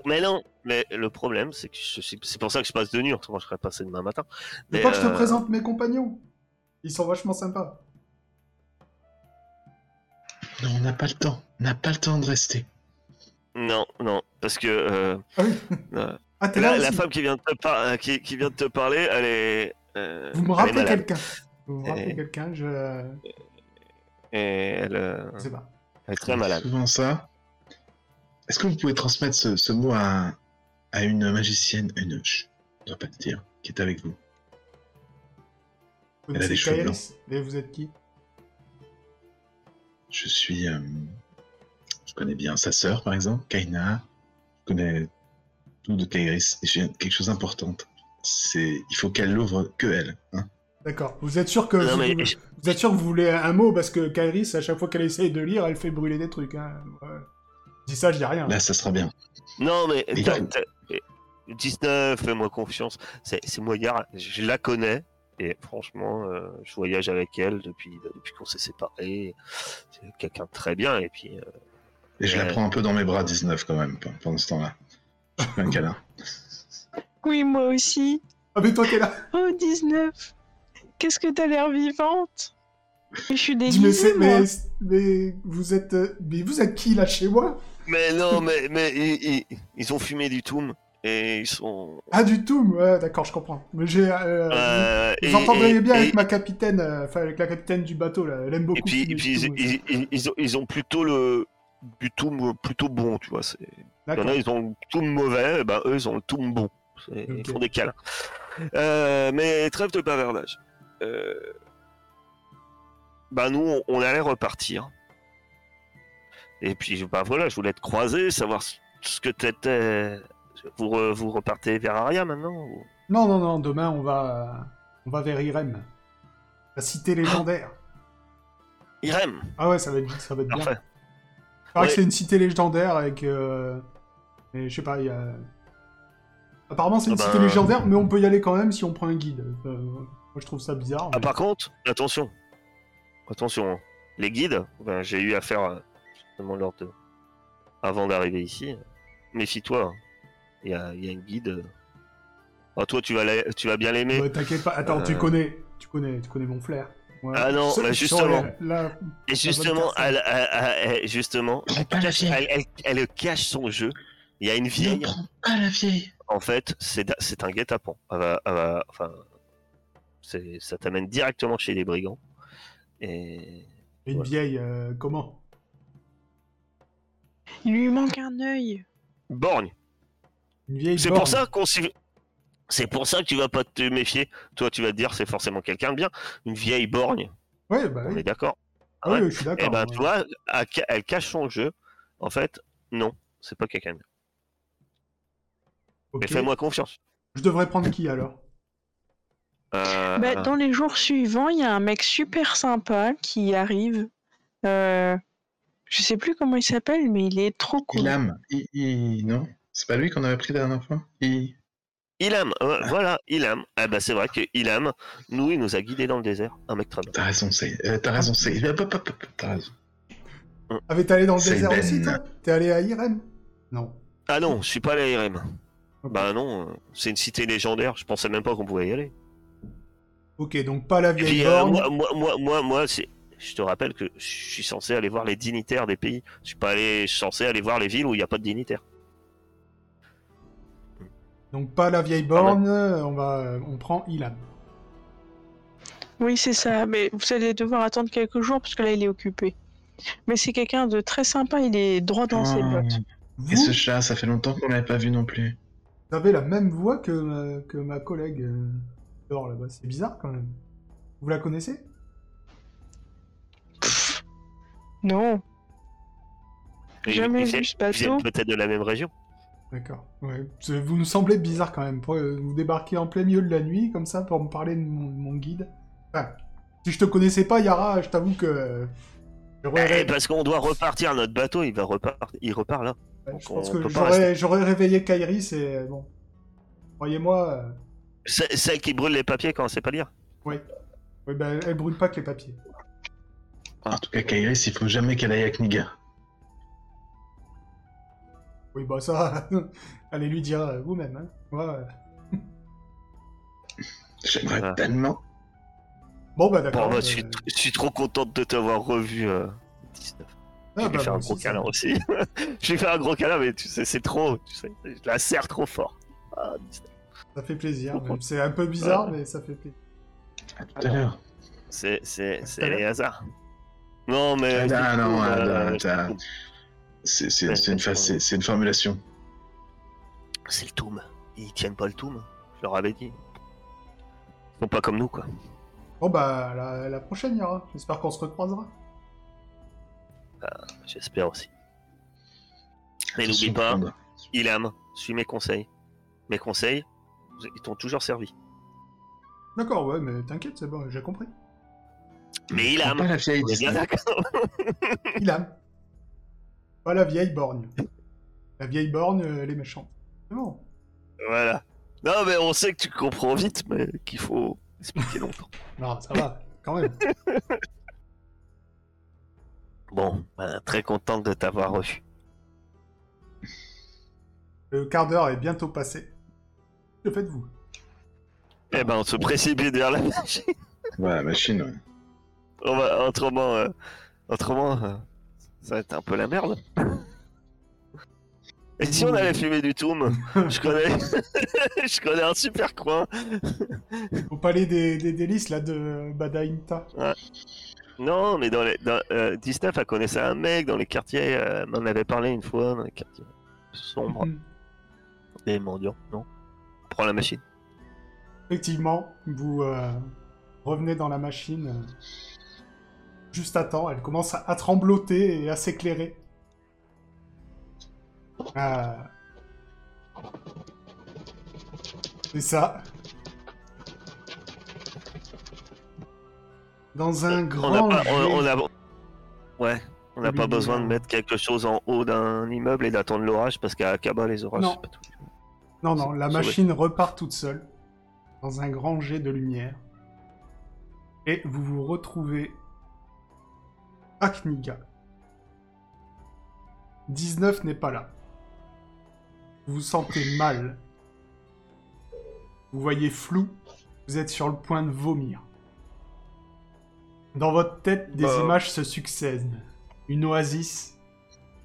Mais non, mais le problème, c'est que je c'est pour ça que je passe de nuit, autrement je serais passé demain matin. Mais Mais, pas que je te euh, présente mes compagnons. Ils sont vachement sympas. Non, on n'a pas le temps. On n'a pas le temps de rester. Non, non, parce que euh, Ah oui euh, Ah, t'es là la, la femme qui vient de te, par- euh, qui, qui vient de te parler, elle est. euh, Vous me rappelez quelqu'un Vous me rappelez Et- quelqu'un Je... Et elle, euh, je sais pas. elle est très malade. Souvent ça. Est-ce que vous pouvez transmettre ce, ce mot à, à une magicienne, une je dois pas te dire, qui est avec vous? Vous Elle a des connaissez cheveux Kairis Et vous êtes qui? Je suis. euh, je connais bien sa sœur, par exemple, Kaina. Je connais tout de Kairis. Et j'ai quelque chose d'important. C'est, il faut qu'elle l'ouvre que elle. hein. D'accord. Vous êtes sûr que Non, vous, mais- vous êtes sûr que vous voulez un mot? Parce que Kairis, à chaque fois qu'elle essaye de lire, elle fait brûler des trucs. Hein. Je dis ça, je dis rien. Là, ça sera bien. Non, mais Et t'as- donc- t'as- 19, fais-moi confiance. C'est c'est Moyard, je la connais. Et franchement, euh, je voyage avec elle depuis, depuis qu'on s'est séparés. C'est quelqu'un de très bien. Et puis, euh, Et je la prends un peu dans mes bras 19 quand même pe- pendant ce temps-là. Un câlin. Oui, moi aussi. Ah, mais toi, t'es là Oh, 19. Qu'est-ce que t'as l'air vivante? Mais je suis mais, déguisée, moi. mais, mais vous êtes, euh, mais vous êtes qui là chez moi? Mais non, mais, mais ils, ils- ils ont fumé du toum et ils sont. Ah du tout, ouais, d'accord, je comprends. Mais j'ai, euh, Euh, vous entendriez bien et- avec ma capitaine, euh, enfin avec la capitaine du bateau là. Elle aime beaucoup. Et puis, et ils, Toum, ils, ils- ils ont, ils ont plutôt le du toum plutôt bon, tu vois. Il y en a, ils ont le toum mauvais, et ben eux, ils ont le toum bon. Ils font des câlins. Euh, mais trêve de bavardage. Euh... Bah nous, on, on allait repartir. Et puis, bah voilà, je voulais te croiser, savoir ce que t'étais. Vous, re- vous repartez vers Aria maintenant ou- Non, non, non. Demain, on va, on va vers Irem, la cité légendaire. Irem, Ah ouais, ça va être, ça va être bien. Il Ouais. que c'est une cité légendaire avec. Euh... Mais je sais pas, il y a. Apparemment, c'est une Ah cité ben- légendaire, mais on peut y aller quand même si on prend un guide. Euh, moi, je trouve ça bizarre. Ah, par contre, attention. Attention. hein. Les guides, ben, j'ai eu affaire euh, justement lors de. Avant d'arriver ici. Méfie-toi. Il y a, y a une guide. Ah, toi, tu vas, la- tu vas bien l'aimer. Ouais, T'inquiète pas. Attends, tu Euh. connais, tu connais, tu connais mon flair. Ouais. Ah non, bah, justement. la- la- Et justement, elle, elle- elle- justement, cache, vieille. elle, elle- elle cache son jeu. Il y a une Ne vieille. pas la vieille. En fait, c'est un guet-apens. Elle va- elle va- enfin, ça t'amène directement chez les brigands. Et Une vieille, euh, comment? Il lui manque un œil. borgne. Une vieille. C'est borne. pour ça qu'on s'y- C'est pour ça que tu vas pas te méfier. Toi, tu vas te dire c'est forcément quelqu'un de bien. Une vieille borgne. Ouais, bah On oui. est d'accord. Ah ouais. oui, je suis d'accord. Et ben, ouais. tu vois, elle, ca- elle cache son jeu. En fait, non, c'est pas quelqu'un de bien. Mais fais-moi confiance. Je devrais prendre qui alors? Euh, Bah, dans les jours suivants, il y a un mec super sympa qui arrive. Euh, je sais plus comment il s'appelle, mais il est trop cool. Ilam. I, I- non? C'est pas lui qu'on avait pris la dernière fois? I... Ilam, euh, voilà, Ilam. Ah bah c'est vrai que Ilam, nous, il nous a guidés dans le désert. Un mec très bien. T'as raison, c'est. euh, T'as raison, c'est. T'as raison. Ah, mais t'es allé dans le désert Ben. aussi, toi? T'es allé à Irem? Non. Ah non, je suis pas allé à Irem. Ok. Bah non, euh, c'est une cité légendaire. Je pensais même pas qu'on pouvait y aller. Ok, donc pas la Et vieille puis, euh, moi, moi, moi, moi, c'est. Je te rappelle que je suis censé aller voir les dignitaires des pays. Je suis pas allé, je suis censé aller voir les villes où il n'y a pas de dignitaires. Donc pas la vieille borne, euh, on va, euh, on prend Ilam. Oui, c'est ça. Mais vous allez devoir attendre quelques jours parce que là, il est occupé. Mais c'est quelqu'un de très sympa. Il est droit dans ses Oh, bottes. Vous, Et ce chat, ça fait longtemps qu'on l'avait pas vu non plus. vous avez la même voix que ma, que ma collègue euh, dehors là-bas. C'est bizarre quand même. Vous la connaissez? Non, jamais vu ce bateau. peut-être de la même région. D'accord. Ouais. Vous nous semblez bizarre quand même. Euh, Vous débarquez en plein milieu de la nuit comme ça pour me parler de mon, mon guide. Enfin, si je te connaissais pas, Yara, je t'avoue que euh, Eh, parce qu'on doit repartir notre bateau, il va repart, il repart là. Ouais, Donc je pense que j'aurais réveillé Kairi, c'est bon. Croyez-moi, euh, C'est celle qui brûle les papiers quand on sait pas lire. oui, ben, elle brûle pas que les papiers. En tout cas, Kairis, il faut jamais qu'elle aille à Kniga. Oui, bah ça, allez lui dire euh, vous-même. Hein. Moi, euh, J'aimerais Ah. tellement. Bon, bah Bon, d'accord. bah, euh, je, suis, je suis trop contente de t'avoir revu. euh, 19. ah, je vais bah, lui faire moi un gros ça câlin aussi. je vais faire un gros câlin, mais tu sais, c'est trop. Tu sais, je la serre trop fort. Ah, 19. Ça fait plaisir. Même. C'est un peu bizarre, Ouais. mais ça fait plaisir. À tout à l'heure. C'est, c'est, les hasards. Non, mais. Ah, non, non, euh, c'est- une, formulation. C'est le toum. Ils tiennent pas le toum. Je leur avais dit. Ils sont pas comme nous, quoi. Bon, bah, la, la prochaine ira. J'espère qu'on se recroisera. J'espère aussi. Mais n'oublie pas, Flandre. Ilham, suis mes conseils. Mes conseils, ils t'ont toujours servi. D'accord, ouais, mais t'inquiète, c'est bon, j'ai compris. Mais Ilham, pas la vieille Pas la vieille borgne. La vieille borgne, euh, elle est méchante. C'est bon. Voilà. Non, mais on sait que tu comprends vite, mais qu'il faut expliquer longtemps. Non, ça va, quand même. Bon, ben, très contente de t'avoir revu. Le quart d'heure est bientôt passé. Que faites-vous? Eh ben, on se précipite vers la machine. Ouais, la machine, ouais. On va, autrement, euh, autrement, euh, ça va être un peu la merde. Et si on allait fumer du toum Je connais, je connais un super coin. Au palais des, des délices, là, de Badainta. Non, mais dans les, dans, euh, 19, elle connaissait un mec dans les quartiers, euh, elle m'en avait parlé une fois, dans les quartiers sombres, Mhm. des mendiants, non? Prends la machine. Effectivement, vous euh, revenez dans la machine euh, juste à temps. Elle commence à, à trembloter et à s'éclairer. Ah. C'est ça. Dans un On grand pas, on, a, ouais, on n'a pas besoin de mettre quelque chose en haut d'un immeuble et d'attendre l'orage parce qu'à Akaba, les orages, Non. pas tout. Non, non, la machine repart toute seule dans un grand jet de lumière. Et vous vous retrouvez à Kniga. 19 n'est pas là. Vous vous sentez mal. Vous voyez flou. Vous êtes sur le point de vomir. Dans votre tête, des Bah. images se succèdent. Une oasis.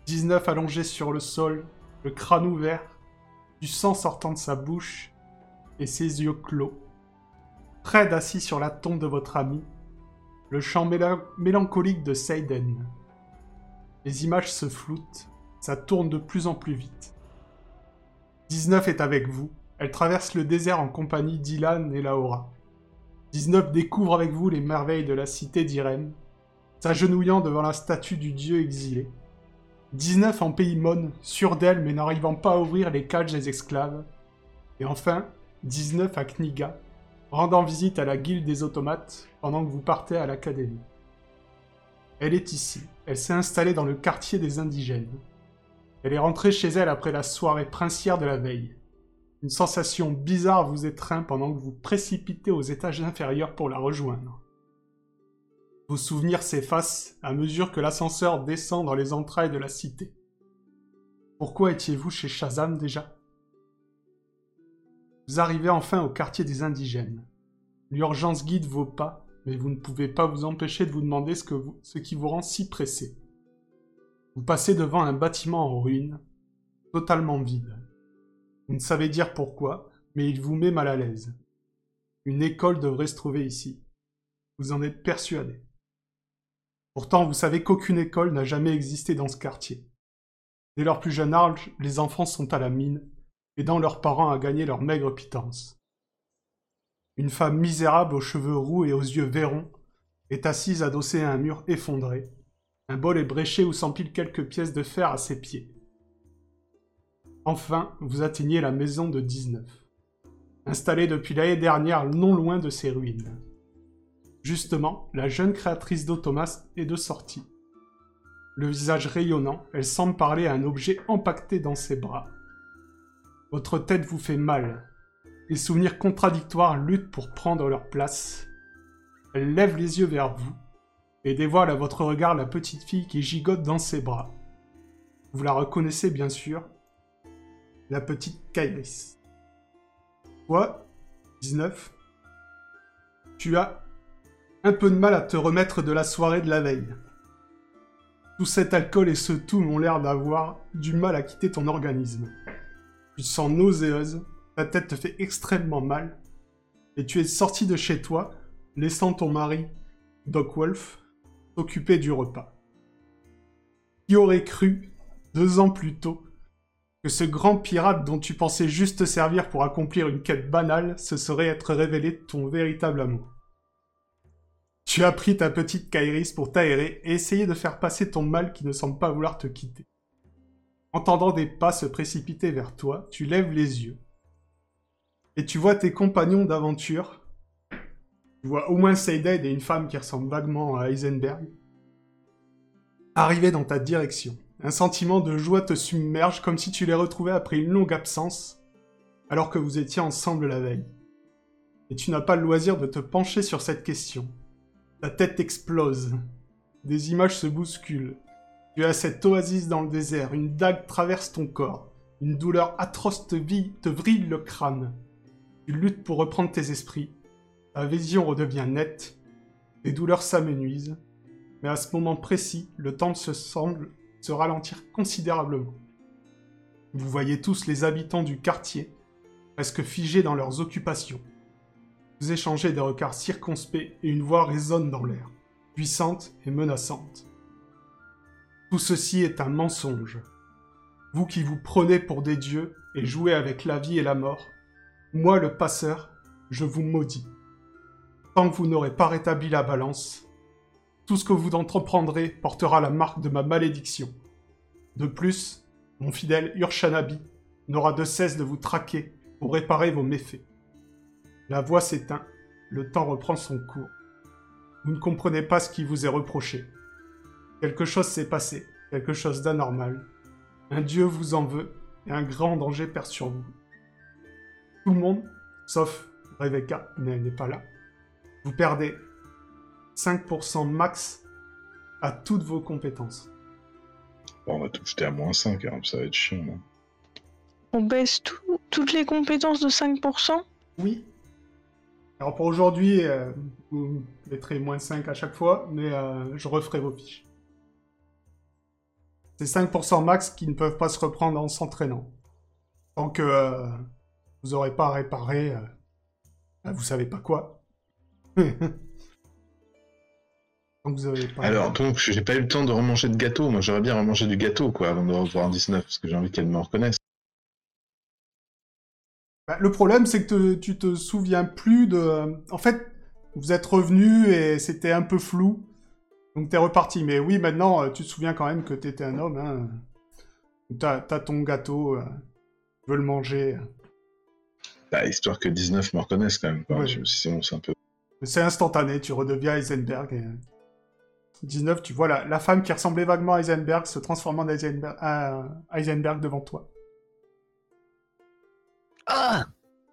19 allongé sur le sol, le crâne ouvert, du sang sortant de sa bouche et ses yeux clos. Fred assis sur la tombe de votre ami, le chant méla- mélancolique de Seiden. Les images se floutent, ça tourne de plus en plus vite. 19 est avec vous, elle traverse le désert en compagnie d'Ilan et Laura. 19 découvre avec vous les merveilles de la cité d'Irem, s'agenouillant devant la statue du dieu exilé. 19 en pays Mon, sûr d'elle mais n'arrivant pas à ouvrir les cages des esclaves. Et enfin, 19 à Kniga, rendant visite à la guilde des automates pendant que vous partez à l'académie. Elle est ici, elle s'est installée dans le quartier des indigènes. Elle est rentrée chez elle après la soirée princière de la veille. Une sensation bizarre vous étreint pendant que vous précipitez aux étages inférieurs pour la rejoindre. Vos souvenirs s'effacent à mesure que l'ascenseur descend dans les entrailles de la cité. Pourquoi étiez-vous chez Shazam déjà? Vous arrivez enfin au quartier des indigènes. L'urgence guide vos pas, mais vous ne pouvez pas vous empêcher de vous demander ce, ce qui vous rend si pressé. Vous passez devant un bâtiment en ruine, totalement vide. Vous ne savez dire pourquoi, mais il vous met mal à l'aise. Une école devrait se trouver ici. Vous en êtes persuadé. Pourtant, vous savez qu'aucune école n'a jamais existé dans ce quartier. Dès leur plus jeune âge, les enfants sont à la mine, aidant leurs parents à gagner leur maigre pitance. Une femme misérable aux cheveux roux et aux yeux vairons est assise adossée à un mur effondré. Un bol est bréché où s'empilent quelques pièces de fer à ses pieds. Enfin, vous atteignez la maison de 19, installée depuis l'année dernière non loin de ces ruines. Justement, la jeune créatrice d'Automas est de sortie. le visage rayonnant, elle semble parler à un objet empaqueté dans ses bras. Votre tête vous fait mal. Les souvenirs contradictoires luttent pour prendre leur place. Elle lève les yeux vers vous et dévoile à votre regard la petite fille qui gigote dans ses bras. Vous la reconnaissez bien sûr, la petite Kairis. Toi, 19, tu as un peu de mal à te remettre de la soirée de la veille. Tout cet alcool et ce tout m'ont l'air d'avoir du mal à quitter ton organisme. Tu te sens nauséeuse, ta tête te fait extrêmement mal, et tu es sorti de chez toi, laissant ton mari, Doc Wolf, du repas. Qui aurait cru, deux ans plus tôt, que ce grand pirate dont tu pensais juste te servir pour accomplir une quête banale se serait être révélé ton véritable amour? Tu as pris ta petite Kairis pour t'aérer et essayer de faire passer ton mal qui ne semble pas vouloir te quitter. Entendant des pas se précipiter vers toi, tu lèves les yeux. Et tu vois tes compagnons d'aventure. Tu vois au moins Seyded et une femme qui ressemble vaguement à Heisenberg. Arriver dans ta direction. Un sentiment de joie te submerge comme si tu les retrouvais après une longue absence, alors que vous étiez ensemble la veille. Et tu n'as pas le loisir de te pencher sur cette question. Ta tête explose. Des images se bousculent. Tu as cette oasis dans le désert, une dague traverse ton corps. Une douleur atroce te, vit, te vrille le crâne. Tu luttes pour reprendre tes esprits. Ta vision redevient nette. Tes douleurs s'amenuisent. Mais à ce moment précis, le temps se semble se ralentir considérablement. Vous voyez tous les habitants du quartier, presque figés dans leurs occupations. Vous échangez des regards circonspects et une voix résonne dans l'air, puissante et menaçante. Tout ceci est un mensonge. Vous qui vous prenez pour des dieux et jouez avec la vie et la mort, moi le passeur, je vous maudis. Tant que vous n'aurez pas rétabli la balance, tout ce que vous entreprendrez portera la marque de ma malédiction. De plus, mon fidèle Urshanabi n'aura de cesse de vous traquer pour réparer vos méfaits. La voix s'éteint, le temps reprend son cours. Vous ne comprenez pas ce qui vous est reproché. Quelque chose s'est passé, quelque chose d'anormal. Un dieu vous en veut, et un grand danger perd sur vous. Tout le monde, sauf Rebecca, mais elle n'est pas là. Vous perdez 5% max à toutes vos compétences. Bon, on va tout jeter à moins 5, hein, ça va être chiant. hein. On baisse tout- toutes les compétences de 5% Oui. Alors pour aujourd'hui, euh, vous mettrez moins 5 à chaque fois, mais euh, je referai vos fiches. C'est 5% max qui ne peuvent pas se reprendre en s'entraînant. Tant que euh, vous n'aurez pas réparé, euh, bah, vous savez pas quoi. Tant que vous avez pas... Alors, donc, j'ai pas eu le temps de remanger de gâteau. Moi, j'aurais bien remangé du gâteau, quoi, avant de revoir 19, parce que j'ai envie qu'elle me reconnaisse. Bah, le problème, c'est que te- tu te souviens plus de. En fait, vous êtes revenu et c'était un peu flou. Donc t'es reparti. Mais oui, maintenant, euh, tu te souviens quand même que t'étais un homme. Hein. T'as as ton gâteau. euh, tu veux le manger. Bah, histoire que 19 me reconnaisse, quand même. Quoi. Ouais. Je me suis dit, sinon, c'est un peu. C'est instantané, tu redeviens Heisenberg. Et... 19, tu vois la, la femme qui ressemblait vaguement à Heisenberg se transformant en Heisenberg, à Heisenberg devant toi. Ah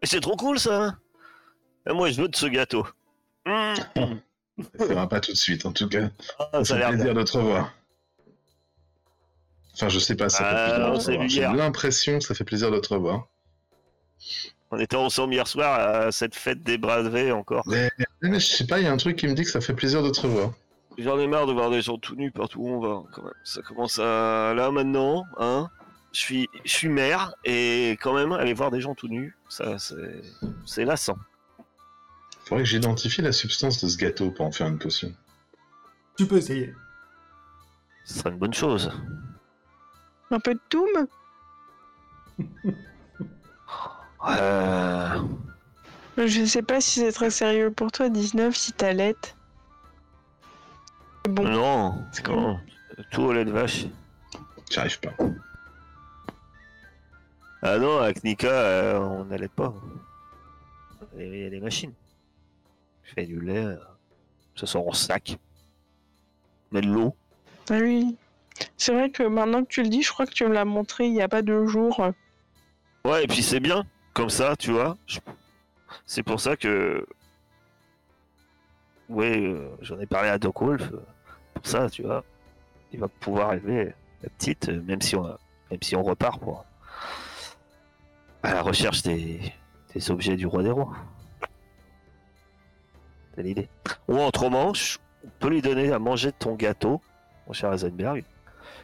Mais C'est trop cool ça Et Moi je veux de ce gâteau. Mmh. Ça va pas tout de suite, en tout cas. Ah, Ça ça a fait l'air plaisir de te revoir. Enfin, je sais pas, ça Ah, fait plaisir on de te s'est revoir. J'ai l'impression que ça fait plaisir de te revoir. On était ensemble hier soir à cette fête des bravés encore. Mais, mais je sais pas, il y a un truc qui me dit que ça fait plaisir de te revoir. J'en ai marre de voir des gens tout nus partout où on va. Quand même. Ça commence à... Là maintenant, hein je suis, je suis maire et quand même aller voir des gens tout nus, ça c'est, c'est lassant. Faudrait que j'identifie la substance de ce gâteau pour en faire une potion. Tu peux essayer. Ce serait une bonne chose. Un peu de Doom Euh... Je sais pas si c'est très sérieux pour toi, 19, si t'as l'aide. Bon, Non, C'est comme- non. Tout au lait de vache. J'arrive pas. Ah non, avec Nika, euh, on n'allait pas. Il y a des machines. Je fais du lait, euh, ça sort en sac. Mais de l'eau. ah oui. C'est vrai que maintenant que tu le dis, je crois que tu me l'as montré il y a pas deux jours. Ouais, et puis c'est bien, comme ça, tu vois. C'est pour ça que. Ouais, euh, j'en ai parlé à Doc Wolf. euh, Pour ça, tu vois. Il va pouvoir élever la petite, euh, même si on, même si on repart pour. à la recherche des, des objets du roi des rois. C'est l'idée. Ou autrement, je- on peut lui donner à manger ton gâteau, mon cher Heisenberg.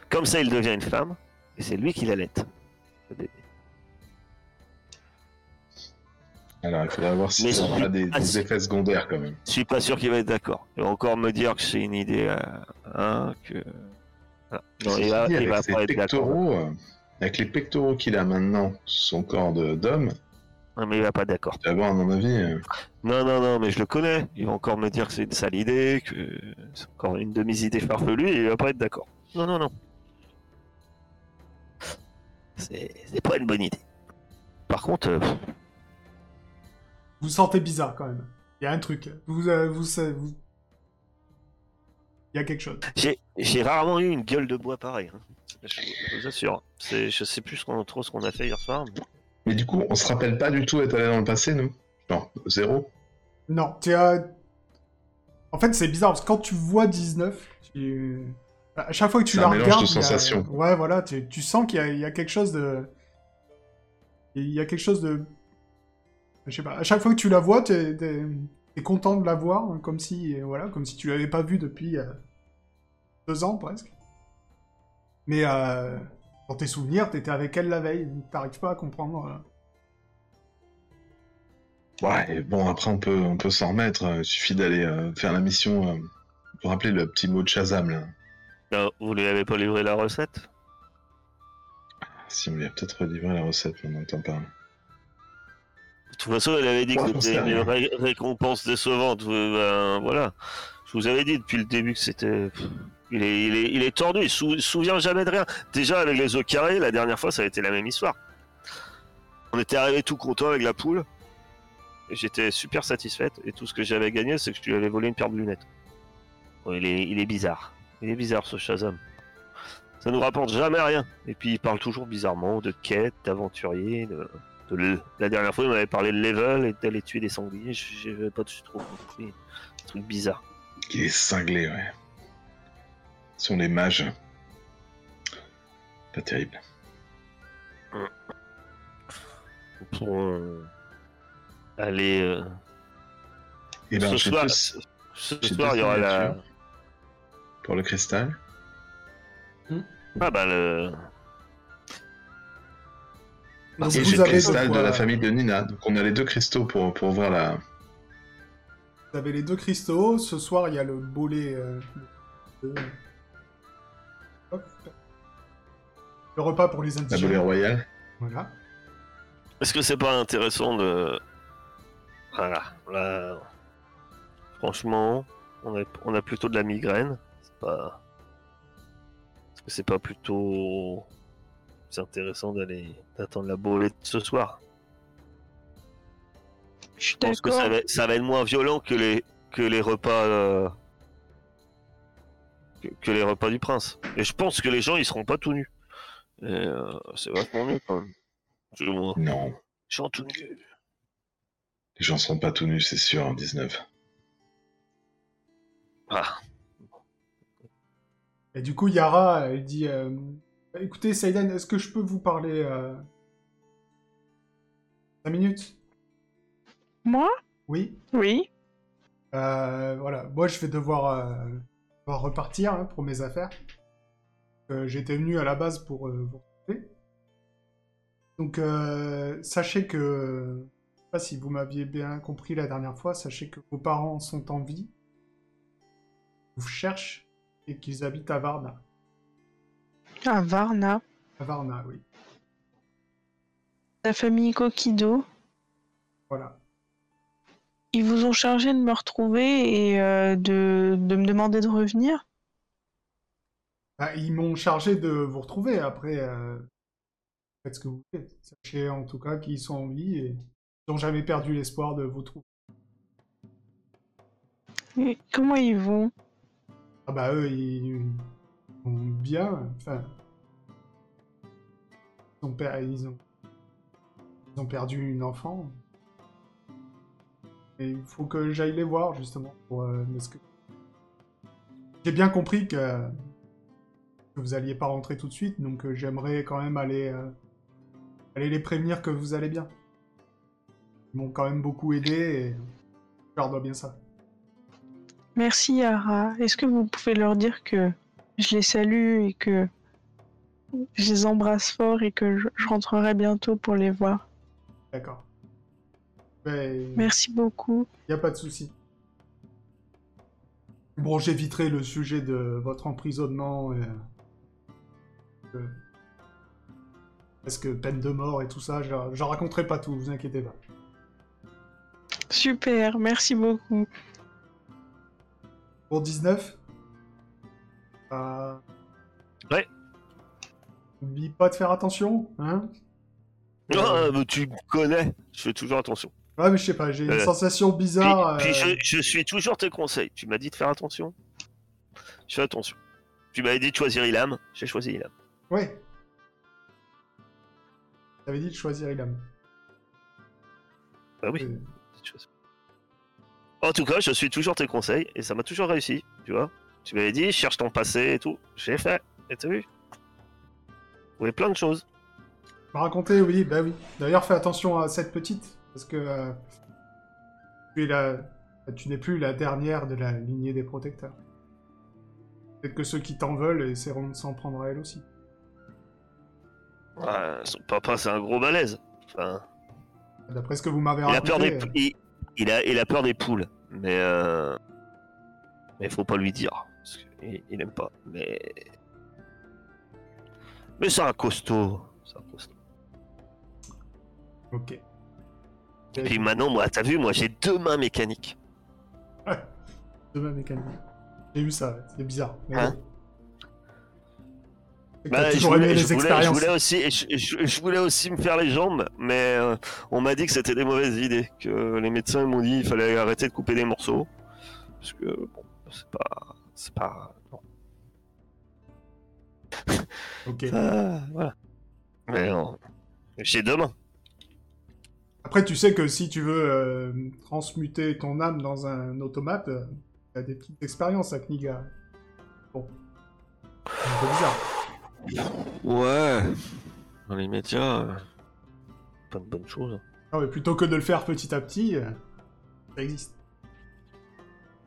Comme ça, il devient une femme, et c'est lui qui l'allaite. le bébé. Alors, il faudra voir si aura des, pas des effets secondaires quand même. Je suis pas sûr qu'il va être d'accord. Il va encore me dire que c'est une idée, euh, hein, que. Voilà. Non, il va, il pas être d'accord. euh, avec les pectoraux qu'il a maintenant, son corps d'homme, Non, mais il va pas être d'accord. voir, à mon avis, euh, Non, non, non, mais je le connais. Il va encore me dire que c'est une sale idée, que c'est encore une de mes idées farfelues, et il va pas être d'accord. Non, non, non. C'est c'est pas une bonne idée. Par contre, euh, Vous sentez bizarre quand même. Il y a un truc. Vous, euh, vous, savez- vous... Il y a quelque chose. j'ai rarement eu une gueule de bois pareille. hein. Je, je vous assure. Je sais plus ce qu'on- trop ce qu'on a fait hier soir. mais- Mais du coup, on se rappelle pas du tout être allé dans le passé, nous? Non, zéro. Non, tu as... En fait, c'est bizarre, parce que quand tu vois 19, tu... à chaque fois que tu la un regardes... de a-. Ouais, voilà, tu, tu sens qu'il y a quelque chose de... Il y a quelque chose de... Je sais pas, à chaque fois que tu la vois, t'es es, content de la voir, hein, comme si, voilà, comme si tu l'avais pas vue depuis euh, deux ans, presque. Mais euh, dans tes souvenirs, t'étais avec elle la veille, donc t'arrives pas à comprendre... euh. Ouais, et bon, après, on peut, on peut s'en remettre. Il suffit d'aller euh, faire la mission. euh, Vous rappeler le petit mot de Shazam, là? Non, vous lui avez pas livré la recette? Si on lui a peut-être livré la recette, on n'entend pas. De toute façon, elle avait dit Ouais, que c'était une ré- récompense décevante. euh, ben, voilà. Je vous avais dit depuis le début que c'était. Il est, il, est, il est tordu, il se sou- souvient jamais de rien. Déjà, avec les œufs carrés, la dernière fois, ça a été la même histoire. On était arrivé tout content avec la poule. Et j'étais super satisfaite. Et tout ce que j'avais gagné, c'est que je lui avais volé une paire de lunettes. Bon, il, est, il est bizarre. Il est bizarre, ce Shazam. Ça nous rapporte jamais rien. Et puis, il parle toujours bizarrement de quête, d'aventurier, de de La dernière fois, il m'avait parlé de level et d'aller tuer des sangliers. Je n'avais pas tout compris. Un truc bizarre. Il est cinglé, ouais. Ce sont les mages. Pas terrible. Pour euh, aller. euh, Et ben, ce soir, ce, soir, il y aura la. Pour le cristal. Ah bah le. Donc, Et vous j'ai le avez cristal de la famille de Nina. Donc on a les deux cristaux pour, pour ouvrir la. Vous avez les deux cristaux. Ce soir, il y a le bolet. euh, de-. Le repas pour les La indigènes. bolée royale. Voilà. Est-ce que c'est pas intéressant de. Voilà. Là. Franchement, on a, on a plutôt de la migraine. C'est pas. Est-ce que c'est pas plutôt. C'est intéressant d'aller. d'attendre la bolée de ce soir Je pense que ça va, ça va être moins violent que les, que les repas. euh, que, que les repas du prince. Et je pense que les gens ils seront pas tout nus. Euh, c'est vachement mieux quand même. Je, Non. suis en tout nu. Les gens sont pas tout nus, c'est sûr, en 19. Ah, Et du coup, Yara, elle dit euh, Écoutez, Seiden, est-ce que je peux vous parler euh... 5 minutes? Moi? Oui. Oui. Euh, voilà, moi je vais devoir, euh, devoir repartir hein, pour mes affaires. Euh, J'étais venu à la base pour euh, vous retrouver. Donc euh, sachez que, je sais pas si vous m'aviez bien compris la dernière fois, sachez que vos parents sont en vie, vous cherchent et qu'ils habitent à Varna. À Varna. À Varna, oui. La famille Kokido. Voilà. Ils vous ont chargé de me retrouver et euh, de, de me demander de revenir? Bah, ils m'ont chargé de vous retrouver. Après, euh, faites ce que vous voulez. Sachez en tout cas qu'ils sont en vie et ils n'ont jamais perdu l'espoir de vous trouver. Et Comment ils vont? Ah bah eux, ils, bien. Enfin, ils ont, ils ont, ils ont perdu une enfant. Et il faut que j'aille les voir justement. Euh, j'ai bien compris que, vous alliez pas rentrer tout de suite, donc euh, j'aimerais quand même aller, euh, aller les prévenir que vous allez bien. Ils m'ont quand même beaucoup aidé et je leur dois bien ça. Merci Yara. Est-ce que vous pouvez leur dire que je les salue et que je les embrasse fort et que je, je rentrerai bientôt pour les voir D'accord. Ben, Merci beaucoup. Y a pas de souci. Bon, j'éviterai le sujet de votre emprisonnement et... euh, Parce que peine de mort et tout ça, j'en raconterai pas tout, vous inquiétez pas. Super, merci beaucoup. Pour 19 euh... Ouais. N'oublie pas de faire attention, hein Ah, mais tu me connais, je fais toujours attention. Ouais, mais je sais pas, j'ai une Euh, sensation bizarre. puis euh, je, je suis toujours tes conseils. Tu m'as dit de faire attention. Je fais attention. Tu m'avais dit de choisir Ilham, j'ai choisi Ilham. Ouais. T'avais dit de choisir Ilham. Bah oui. Euh. En tout cas, je suis toujours tes conseils et ça m'a toujours réussi, tu vois. Tu m'avais dit, cherche ton passé et tout. J'ai fait. Et t'as vu? Oui, plein de choses. m'a raconté, oui, bah oui. D'ailleurs, fais attention à cette petite, parce que euh, tu, es la- tu n'es plus la dernière de la lignée des protecteurs. Peut-être que ceux qui t'en veulent essaieront de s'en prendre à elle aussi. Ouais, son papa, c'est un gros balèze. Enfin, D'après ce que vous m'avez il a peur raconté. des, il, il a, il a peur des poules, mais euh... mais faut pas lui dire, il aime pas. Mais mais c'est un costaud, c'est un costaud. Ok. Et puis maintenant, moi, t'as vu, moi, j'ai deux mains mécaniques. Demain mécanique. J'ai eu ça, ouais, c'est bizarre. mais Hein Bah, je, voulais, les je, voulais, je expériences. voulais aussi, je voulais aussi me faire les jambes, mais euh, on m'a dit que c'était des mauvaises idées, que les médecins m'ont dit qu'il fallait arrêter de couper des morceaux, parce que bon, c'est pas, c'est pas, non. Ok. Ah, voilà. Mais non, j'ai deux mains. Après, tu sais que si tu veux euh, transmuter ton âme dans un automate, euh, t'as des petites expériences à Kniga. Bon. C'est un peu bizarre. Ouais. Dans les médias, euh, pas de bonnes choses. Non, mais plutôt que de le faire petit à petit, euh, ça existe.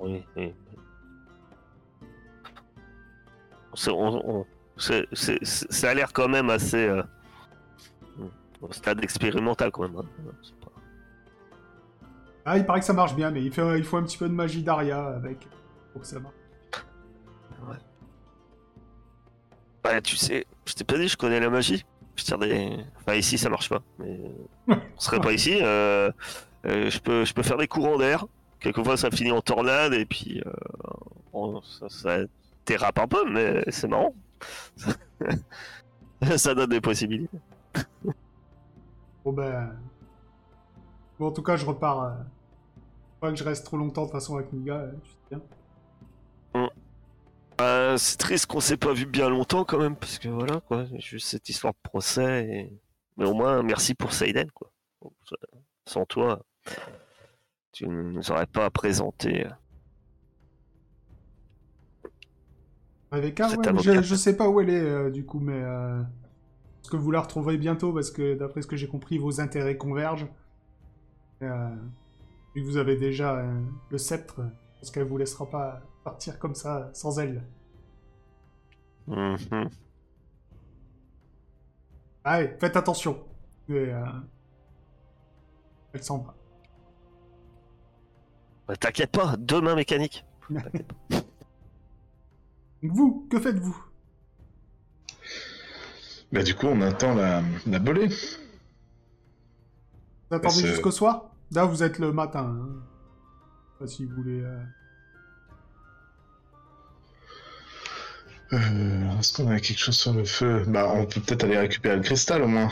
Oui, oui. C'est- on- on- ça a l'air quand même assez. euh, au stade expérimental quand même. hein. Pas- Ah, il paraît que ça marche bien, mais il, fait, il faut un petit peu de magie d'Aria avec pour que ça marche. Ouais, tu sais, je t'ai pas dit, je connais la magie. Je tire des. Enfin, ici ça marche pas, mais. On serait pas ici. euh, euh, je, peux, je peux faire des courants d'air. Quelquefois ça finit en tornade et puis. euh, bon, ça, ça dérape un peu, mais c'est marrant. ça donne des possibilités. Bon, ben. Bon, en tout cas, je repars. euh, Pas que je reste trop longtemps de toute façon avec Kniga, euh, tu sais bien. Euh, c'est triste qu'on s'est pas vu bien longtemps quand même, parce que voilà, quoi, juste cette histoire de procès. Et... Mais au moins, merci pour Seiden, quoi. Sans toi, tu ne nous aurais pas présenté. Rebecca, ouais, je, sais pas où elle est euh, du coup, mais euh, est-ce que vous la retrouverez bientôt? Parce que d'après ce que j'ai compris, vos intérêts convergent. Euh, vu que vous avez déjà euh, le sceptre, parce qu'elle vous laissera pas partir comme ça sans elle? mhm. Allez, faites attention. Et, euh, Elle s'en va. Bah, T'inquiète pas, deux mains mécaniques. Vous, que faites-vous? Bah du coup, on attend la, la bolée. Vous attendez jusqu'au soir? Là, vous êtes le matin. hein. Je sais pas si vous voulez. euh, Euh, Est-ce qu'on a quelque chose sur le feu? Bah, on peut peut-être aller récupérer le cristal au moins.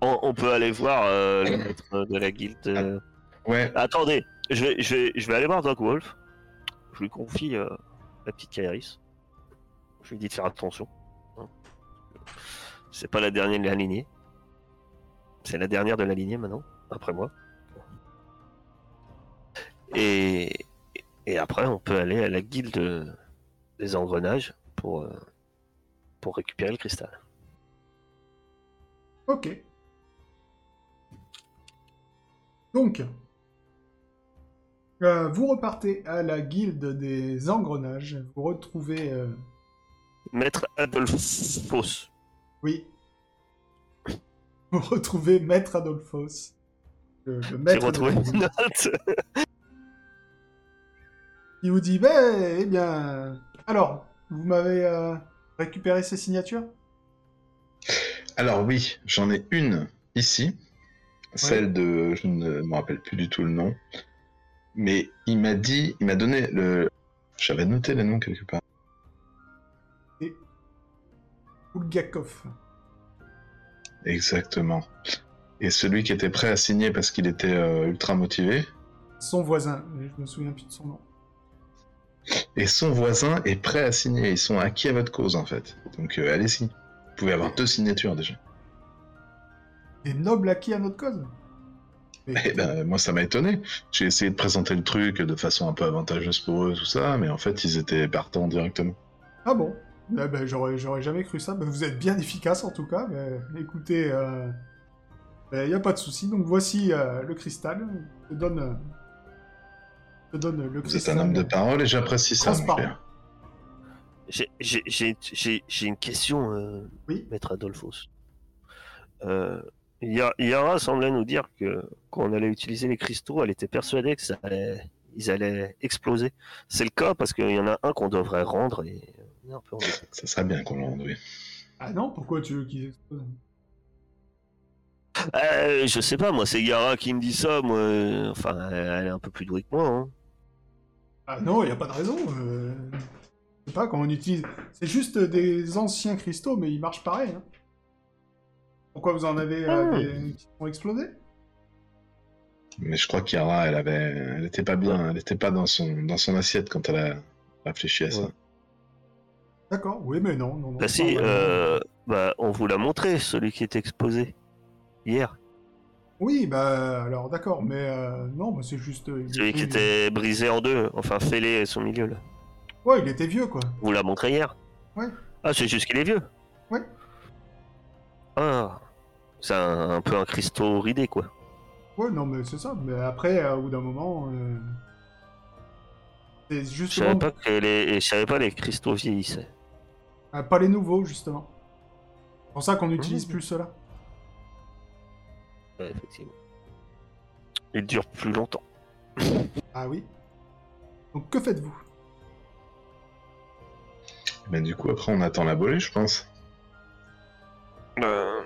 On, on peut aller voir euh, le maître de la guilde. euh. Ouais, Attendez, je vais, je, vais, je vais aller voir Doc Wolf. Je lui confie euh, la petite Kairis. Je lui dis de faire attention. hein. C'est pas la dernière de la lignée. C'est la dernière de la lignée maintenant, après moi. Et, après, on peut aller à la guilde des engrenages pour, euh, pour récupérer le cristal. Ok. Donc, euh, vous repartez à la guilde des engrenages. Vous retrouvez. euh, Maître Adolphos. oui. Vous retrouvez Maître Adolphos. Le, le J'ai maître de retrouvé la une guilde, note. qui vous dit Ben, eh bien. Alors, vous m'avez euh, récupéré ces signatures? Alors oui, j'en ai une ici, celle de, je ne me rappelle plus du tout le nom, mais il m'a dit, il m'a donné le, j'avais noté le nom quelque part. Bulgakov. Exactement. Et celui qui était prêt à signer parce qu'il était euh, ultra motivé, Son voisin. Je me souviens plus de son nom. et son voisin est prêt à signer. Ils sont acquis à votre cause en fait. Donc euh, allez-y. Vous pouvez avoir deux signatures déjà. Des nobles acquis à notre cause Eh ben, moi, ça m'a étonné. J'ai essayé de présenter le truc de façon un peu avantageuse pour eux, tout ça, mais en fait, ils étaient partants directement. Ah bon? Eh ben, j'aurais, j'aurais jamais cru ça. Ben, vous êtes bien efficace en tout cas. Ben, écoutez, il n'y a pas de souci. Donc voici euh, le cristal. Je te donne, euh, je te donne le Vous êtes cristal. un homme de parole et j'apprécie ça, mon Transparent. cher. J'ai- J'ai j'ai- j'ai- j'ai une question, euh, Oui. Maître Adolphos. Euh, Yara semblait nous dire que quand on allait utiliser les cristaux, elle était persuadée que ça allait, ils allaient exploser. C'est le cas parce qu'il y en a un qu'on devrait rendre et on est un peu embêté. Ça serait bien qu'on le rende, oui. Ah non, pourquoi tu veux qu'ils explosent Euh, je sais pas, moi c'est Yara qui me dit ça. Moi, euh, enfin, elle, est un peu plus douée que moi. hein. Ah non, il n'y a pas de raison. euh, Je sais pas comment on utilise. C'est juste des anciens cristaux, mais ils marchent pareil. hein. Pourquoi vous en avez euh, Ah. des qui ont explosé Mais je crois qu'Yara, elle avait, elle était pas bien, elle était pas dans son, dans son assiette quand elle a réfléchi à ça. Ouais. D'accord, oui, mais non, non, non. Bah si, euh, bah, on vous l'a montré, celui qui est exposé hier. Oui, bah alors d'accord, mais euh, non, bah, c'est juste. euh, Celui qui était- brisé en deux, enfin fêlé à son milieu là. Ouais, il était vieux quoi. On vous l'a montré hier Ouais. Ah, c'est juste qu'il est vieux Ouais. Ah, c'est un, un peu un cristaux ridé quoi. Ouais, non, mais c'est ça. Mais après, euh, au bout d'un moment, euh, c'est Je justement savais pas que les, je savais pas les cristaux vieillissaient. Ah, pas les nouveaux justement. C'est pour ça qu'on n'utilise Mmh. plus cela. Ouais, effectivement. Ils durent plus longtemps. Ah oui. Donc que faites-vous? Mais du coup, après, on attend la volée, je pense. Euh,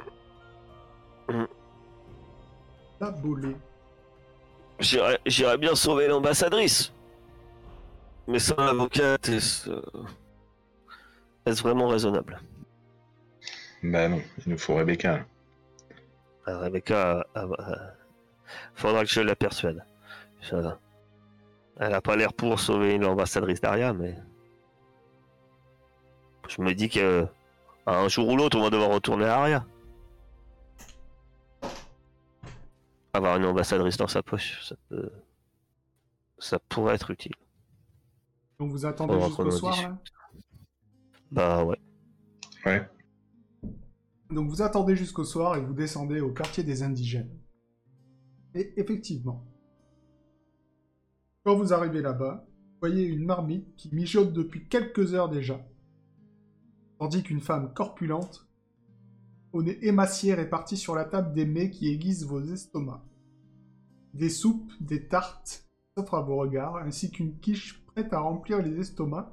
La bolée. J'irais j'irais bien sauver l'ambassadrice. Mais sans l'avocate, est-ce euh, vraiment raisonnable? Bah non, il nous faut Rebecca. Ah, Rebecca, ah, bah, faudra que je la persuade. Elle a pas l'air pour sauver l'ambassadrice Daria, mais je me dis que un jour ou l'autre, on va devoir retourner à Aria. Avoir une ambassadrice dans sa poche, ça peut... ça pourrait être utile. Donc vous attendez jusqu'au soir là? Bah ouais. Ouais. Donc vous attendez jusqu'au soir et vous descendez au quartier des indigènes. Et effectivement, quand vous arrivez là-bas, vous voyez une marmite qui mijote depuis quelques heures déjà, tandis qu'une femme corpulente, au nez émacié répartie sur la table des mets qui aiguisent vos estomacs. Des soupes, des tartes s'offrent à vos regards, ainsi qu'une quiche prête à remplir les estomacs,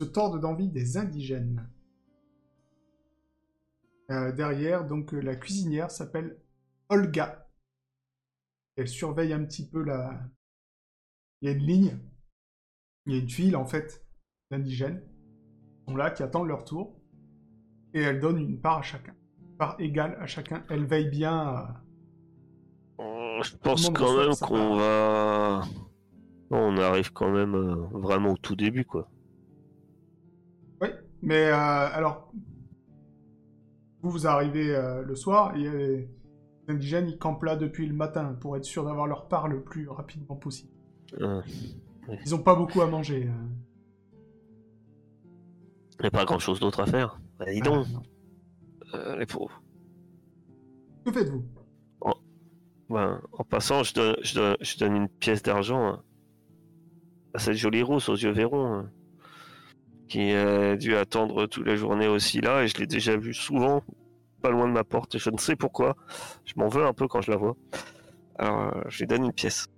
se tordent d'envie des indigènes. Euh, derrière, donc la cuisinière s'appelle Olga. Elle surveille un petit peu la. Il y a une ligne, il y a une file en fait d'indigènes sont là, qui attendent leur tour, et elle donne une part à chacun, une part égale à chacun. Elle veille bien. à- Euh, Je pense quand même qu'on va. On arrive quand même euh, vraiment au tout début, quoi. Mais euh, alors, vous, vous arrivez euh, le soir, et les indigènes, ils campent là depuis le matin pour être sûr d'avoir leur part le plus rapidement possible. Ils ont pas beaucoup à manger. hein. Il n'y a pas grand chose d'autre à faire. Bah, dis donc, Ah, euh, les pauvres. Que faites-vous? Ben, en passant, je donne, je donne, je donne une pièce d'argent hein, à cette jolie rousse aux yeux verrons hein, qui a dû attendre toute la journée aussi là et je l'ai déjà vue souvent pas loin de ma porte et je ne sais pourquoi. Je m'en veux un peu quand je la vois. Alors, euh, je lui donne une pièce.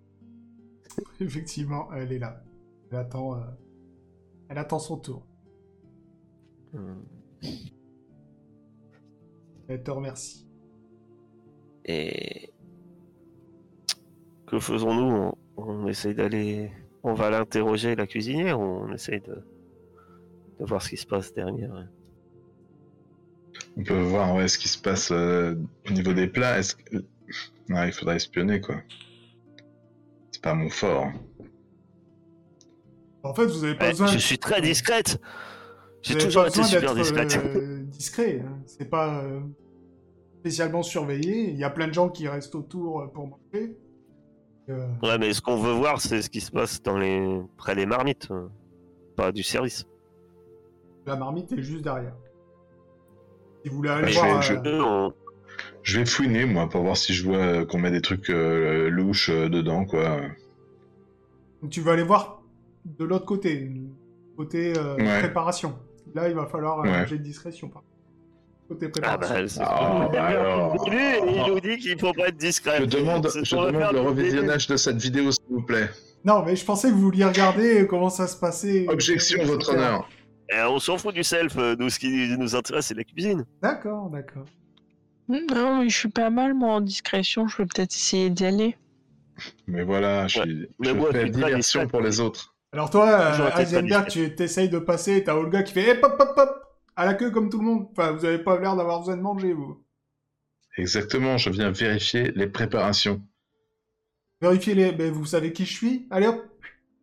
Effectivement, elle est là. Elle attend, euh, elle attend son tour. Elle te remercie. Et que faisons-nous? On, on essaye d'aller, on va l'interroger la cuisinière ou on essaye de, de voir ce qui se passe derrière. hein? On peut voir ouais, ce qui se passe euh, au niveau des plats. Est-ce que... Ouais, il faudrait espionner, quoi. C'est pas mon fort. En fait, vous avez pas Ouais, besoin. je suis très discrète. J'ai toujours été besoin super d'être, discrète. euh, discret. hein. C'est pas euh, spécialement surveillé. Il y a plein de gens qui restent autour euh, pour manger. Euh, Ouais, mais ce qu'on veut voir, c'est ce qui se passe dans les près des marmites, pas du service. la marmite est juste derrière. Si vous voulez aller Bah, je voir. vais- je- euh, Eux, on- Je vais fouiner, moi, pour voir si je vois qu'on met des trucs euh, louches euh, dedans, quoi. Donc tu vas aller voir de l'autre côté, côté euh, Ouais. préparation. Là, il va falloir un Ouais. jet de discrétion. par Ah bah, c'est Ah, alors. il nous dit qu'il faut pas être discret. Je demande, je le revisionnage de cette vidéo, s'il vous plaît. Non, mais je pensais que vous vouliez regarder comment ça se passait. Objection, etc. votre honneur. Eh, on s'en fout du self, euh, nous ce qui nous intéresse c'est la cuisine. D'accord, d'accord. Non, mais je suis pas mal, moi, en discrétion. Je vais peut-être essayer d'y aller. Mais voilà, je, suis- Mais je moi, je fais diversion pour les autres. Alors toi, euh, Heisenberg, très tu t'essayes de passer, t'as Olga qui fait hop hop hop hop à la queue comme tout le monde. Enfin, vous avez pas l'air d'avoir besoin de manger, vous. Exactement, je viens vérifier les préparations. Vérifiez les. Ben, vous savez qui je suis? Allez hop,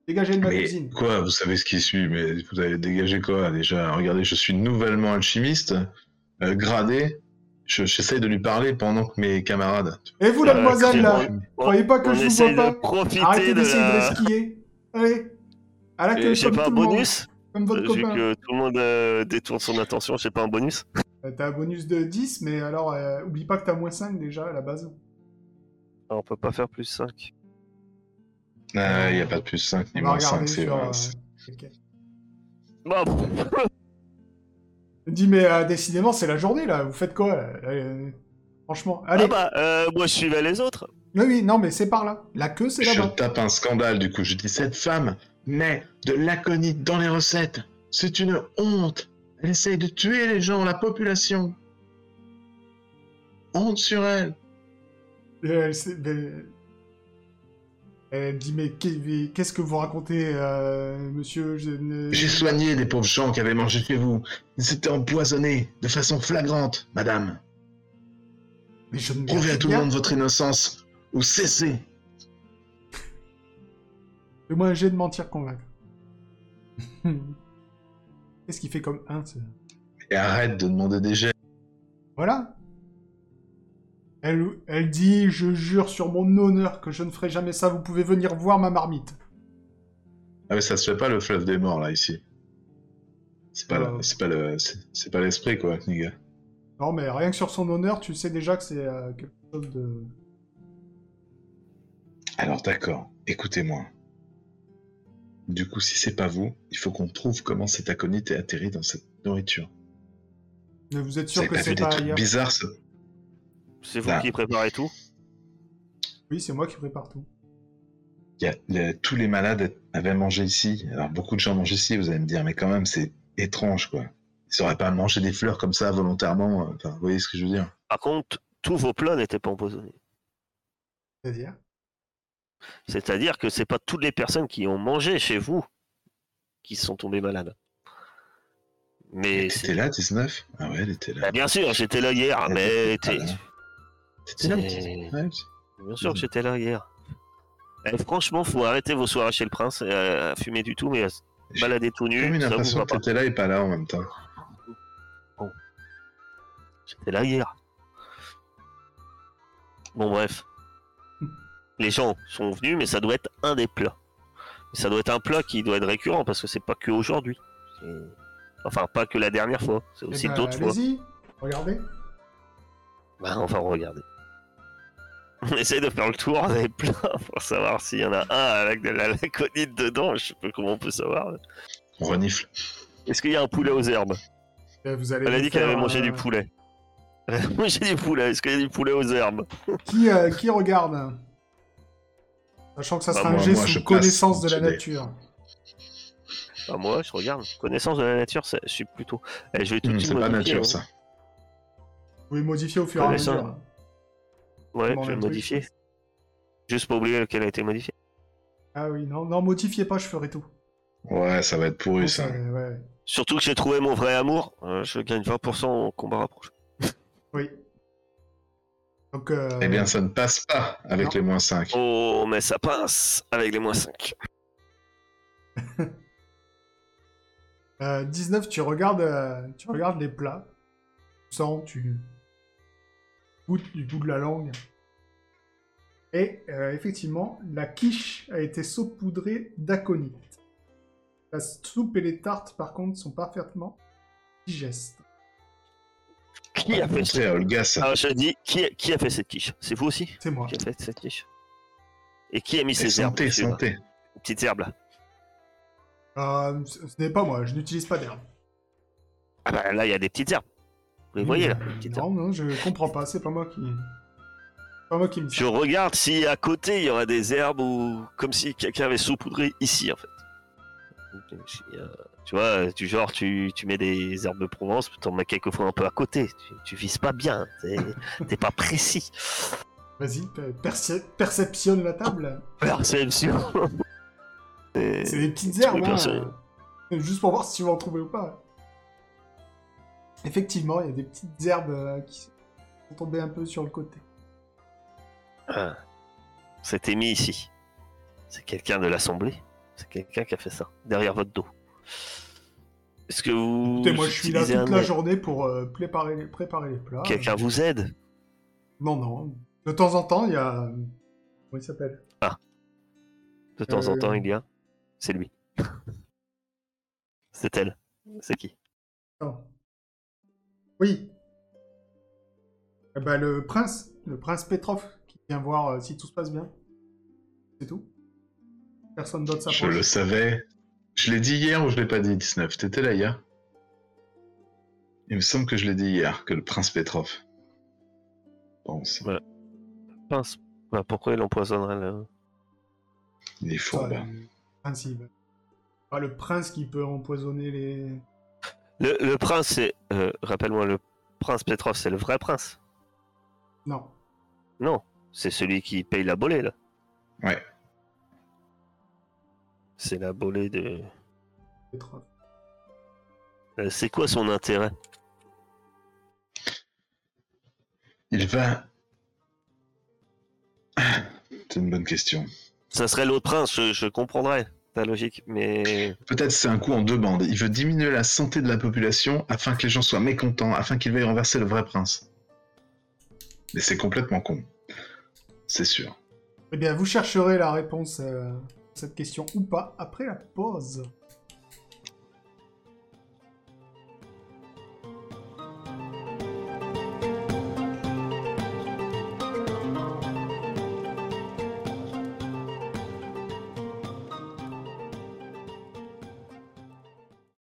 dégagez de ma Mais cuisine. quoi, vous savez ce qui suit, mais vous avez dégagé quoi déjà? Regardez, je suis nouvellement alchimiste, euh, gradé. Je- J'essaye de lui parler pendant que mes camarades. Et vous, Euh, mademoiselle, là Croyez pas que on je vous vois de pas Arrêtez de d'essayer de la... resquiller. Allez, à la queue Et J'ai pas un bonus comme votre Vu copain. que tout le monde euh, détourne son attention, j'ai pas un bonus Euh, T'as un bonus de 10, mais alors, euh, oublie pas que t'as moins 5 déjà à la base. Ah, On peut pas faire plus 5. Ah, il n'y a pas de plus 5 On ni moins regarder 5, c'est sur... vrai. euh, c'est- ok. Bon, Il dit, mais euh, décidément, c'est la journée, là. Vous faites quoi Euh, Franchement, allez. ah bah, euh, moi je suivais les autres. Oui, oui, non, mais c'est par là. La queue, c'est Je là-bas. tape un scandale du coup. Je dis cette femme met de l'aconite dans les recettes. C'est une honte. Elle essaye de tuer les gens, la population. Honte sur elle. Euh, elle mais- Elle dit, mais qu'est- qu'est-ce que vous racontez, euh, monsieur? Ne- J'ai soigné des pauvres gens qui avaient mangé chez vous. Ils étaient empoisonnés de façon flagrante, madame. Mais je ne Prouvez à tout le monde votre innocence ou cessez. Fais-moi un jet de mentir convaincre. Qu'est-ce qu'il fait comme 1 Et arrête de demander des jets. Voilà. Elle, elle dit Je jure sur mon honneur que je ne ferai jamais ça, vous pouvez venir voir ma marmite. Ah mais ça se fait pas le fleuve des morts là ici. C'est pas, Euh. c'est pas le, c'est c'est pas l'esprit quoi, gars. Non, mais rien que sur son honneur, tu sais déjà que c'est euh, quelque chose de. Alors d'accord, écoutez-moi. Du coup, si c'est pas vous, il faut qu'on trouve comment cet aconite est atterri dans cette nourriture. Mais vous êtes sûr que pas c'est des pas trucs ailleurs bizarres ça C'est vous Ah. qui préparez tout. Oui, c'est moi qui prépare tout. Il y a- tous les malades avaient mangé ici. Alors beaucoup de gens mangent ici, vous allez me dire, mais quand même, c'est étrange, quoi. Ils sauraient pas manger des fleurs comme ça volontairement. euh, Enfin, vous voyez ce que je veux dire Par contre, tous vos plats n'étaient pas empoisonnés. C'est-à-dire? C'est-à-dire que c'est pas toutes les personnes qui ont mangé chez vous qui sont tombées malades. Mais T'étais c'est- là, 19 Ah ouais, elle était là. Bah, bien sûr, j'étais là hier, Elle mais était là. T'étais là, Ouais, bien sûr que j'étais là hier. Eh, franchement, faut arrêter vos soirées chez le prince, euh, à fumer du tout, mais à se J'ai balader tout J'ai nu, comme une impression que t'étais là et pas là en même temps. C'était la guerre. Bon, bref. Les gens sont venus, mais ça doit être un des plats. ça doit être un plat qui doit être récurrent parce que c'est pas que aujourd'hui. Enfin, pas que la dernière fois. C'est Eh aussi ben, d'autres fois. Allez-y, regardez. Bah, on va regarder. On essaye de faire le tour des plats pour savoir s'il y en a un avec de la laconite dedans. Je sais pas comment on peut savoir. On renifle. Est-ce qu'il y a un poulet aux herbes? Eh, Vous allez Elle a dit qu'elle avait mangé euh, du poulet. Elle a mangé du poulet. Est-ce qu'il y a du poulet aux herbes? Qui, euh, qui regarde? Sachant que ça Bah, sera moi- un geste sous connaissance de la nature. Bah, Moi, je regarde. Connaissance de la nature, c'est- je suis plutôt. Eh, je vais tout de suite c'est pas nature, hein. ça. Vous pouvez modifier au fur et à mesure. Ouais, Comment je vais le modifier. Juste pour oublier lequel a été modifié. Ah oui, non, non, modifiez pas, je ferai tout. Ouais, ça va être pourri, ça. ouais. Surtout que j'ai trouvé mon vrai amour. Euh, je gagne 20% au combat rapproché. Oui. Donc, euh, Eh bien, ça ne passe pas avec Non. les moins 5. Oh, mais ça passe avec les moins 5. euh, 19, tu regardes, euh, tu regardes les plats. Tu sens, tu goûtes du bout de la langue. Et euh, effectivement, la quiche a été saupoudrée d'aconite. La soupe et les tartes, par contre, sont parfaitement digestes. Qui a fait ça Montré à Olga, ça. Alors, je dis, qui, qui a fait cette quiche? C'est vous aussi? C'est moi. qui a fait cette quiche? Et qui a mis Et ces herbes santé, Petites herbes là. Euh, ce n'est pas moi, je n'utilise pas d'herbe. Ah bah là, il y a des petites herbes. Vous les voyez là les petites Non, herbes. non, je comprends pas, c'est pas moi qui. Pas moi qui me Je regarde si à côté il y aurait des herbes ou comme si quelqu'un avait saupoudré ici en fait. Euh, Tu vois, du genre tu, tu mets des herbes de Provence, tu en mets quelquefois un peu à côté. Tu, tu vises pas bien, t'es pas précis. Vas-y, per- perce- perceptionne la table. Perception. C'est des petites herbes, hein. Juste pour voir si tu vas en trouver ou pas. Effectivement, il y a des petites herbes euh, qui sont tombées un peu sur le côté. Ah. C'était mis ici. C'est quelqu'un de l'Assemblée. C'est quelqu'un qui a fait ça, derrière votre dos. Est-ce que vous. Écoutez, moi je suis là toute un la journée pour euh, préparer, les, préparer les plats. Quelqu'un vous aide? Non, non. De temps en temps, il y a. Comment il s'appelle? De temps en Euh. temps, il y a. C'est lui. C'est elle. C'est qui? Non. Oui. Eh ben, le prince, le prince Petrov, qui vient voir euh, si tout se passe bien. C'est tout. Personne d'autre Je s'approche. le savais. Je l'ai dit hier ou je l'ai pas dit, 19 T'étais là hier Il me semble que je l'ai dit hier, que le prince Petrov. Bon, c'est- Pince. Bah, pourquoi il empoisonnerait le. il est prince, Pas le prince qui peut empoisonner les. Le, le prince, c'est. euh, Rappelle-moi, le prince Petrov, c'est le vrai prince? Non. Non. C'est celui qui paye la bolée, là. Ouais. C'est la bolée de. Euh, c'est quoi son intérêt? Il va. C'est une bonne question. Ça serait l'autre prince, je, je comprendrais ta logique, mais. Peut-être c'est un coup en deux bandes. Il veut diminuer la santé de la population afin que les gens soient mécontents, afin qu'il veuille renverser le vrai prince. Mais c'est complètement con. C'est sûr. Eh bien, vous chercherez la réponse euh, à cette question ou pas après la pause.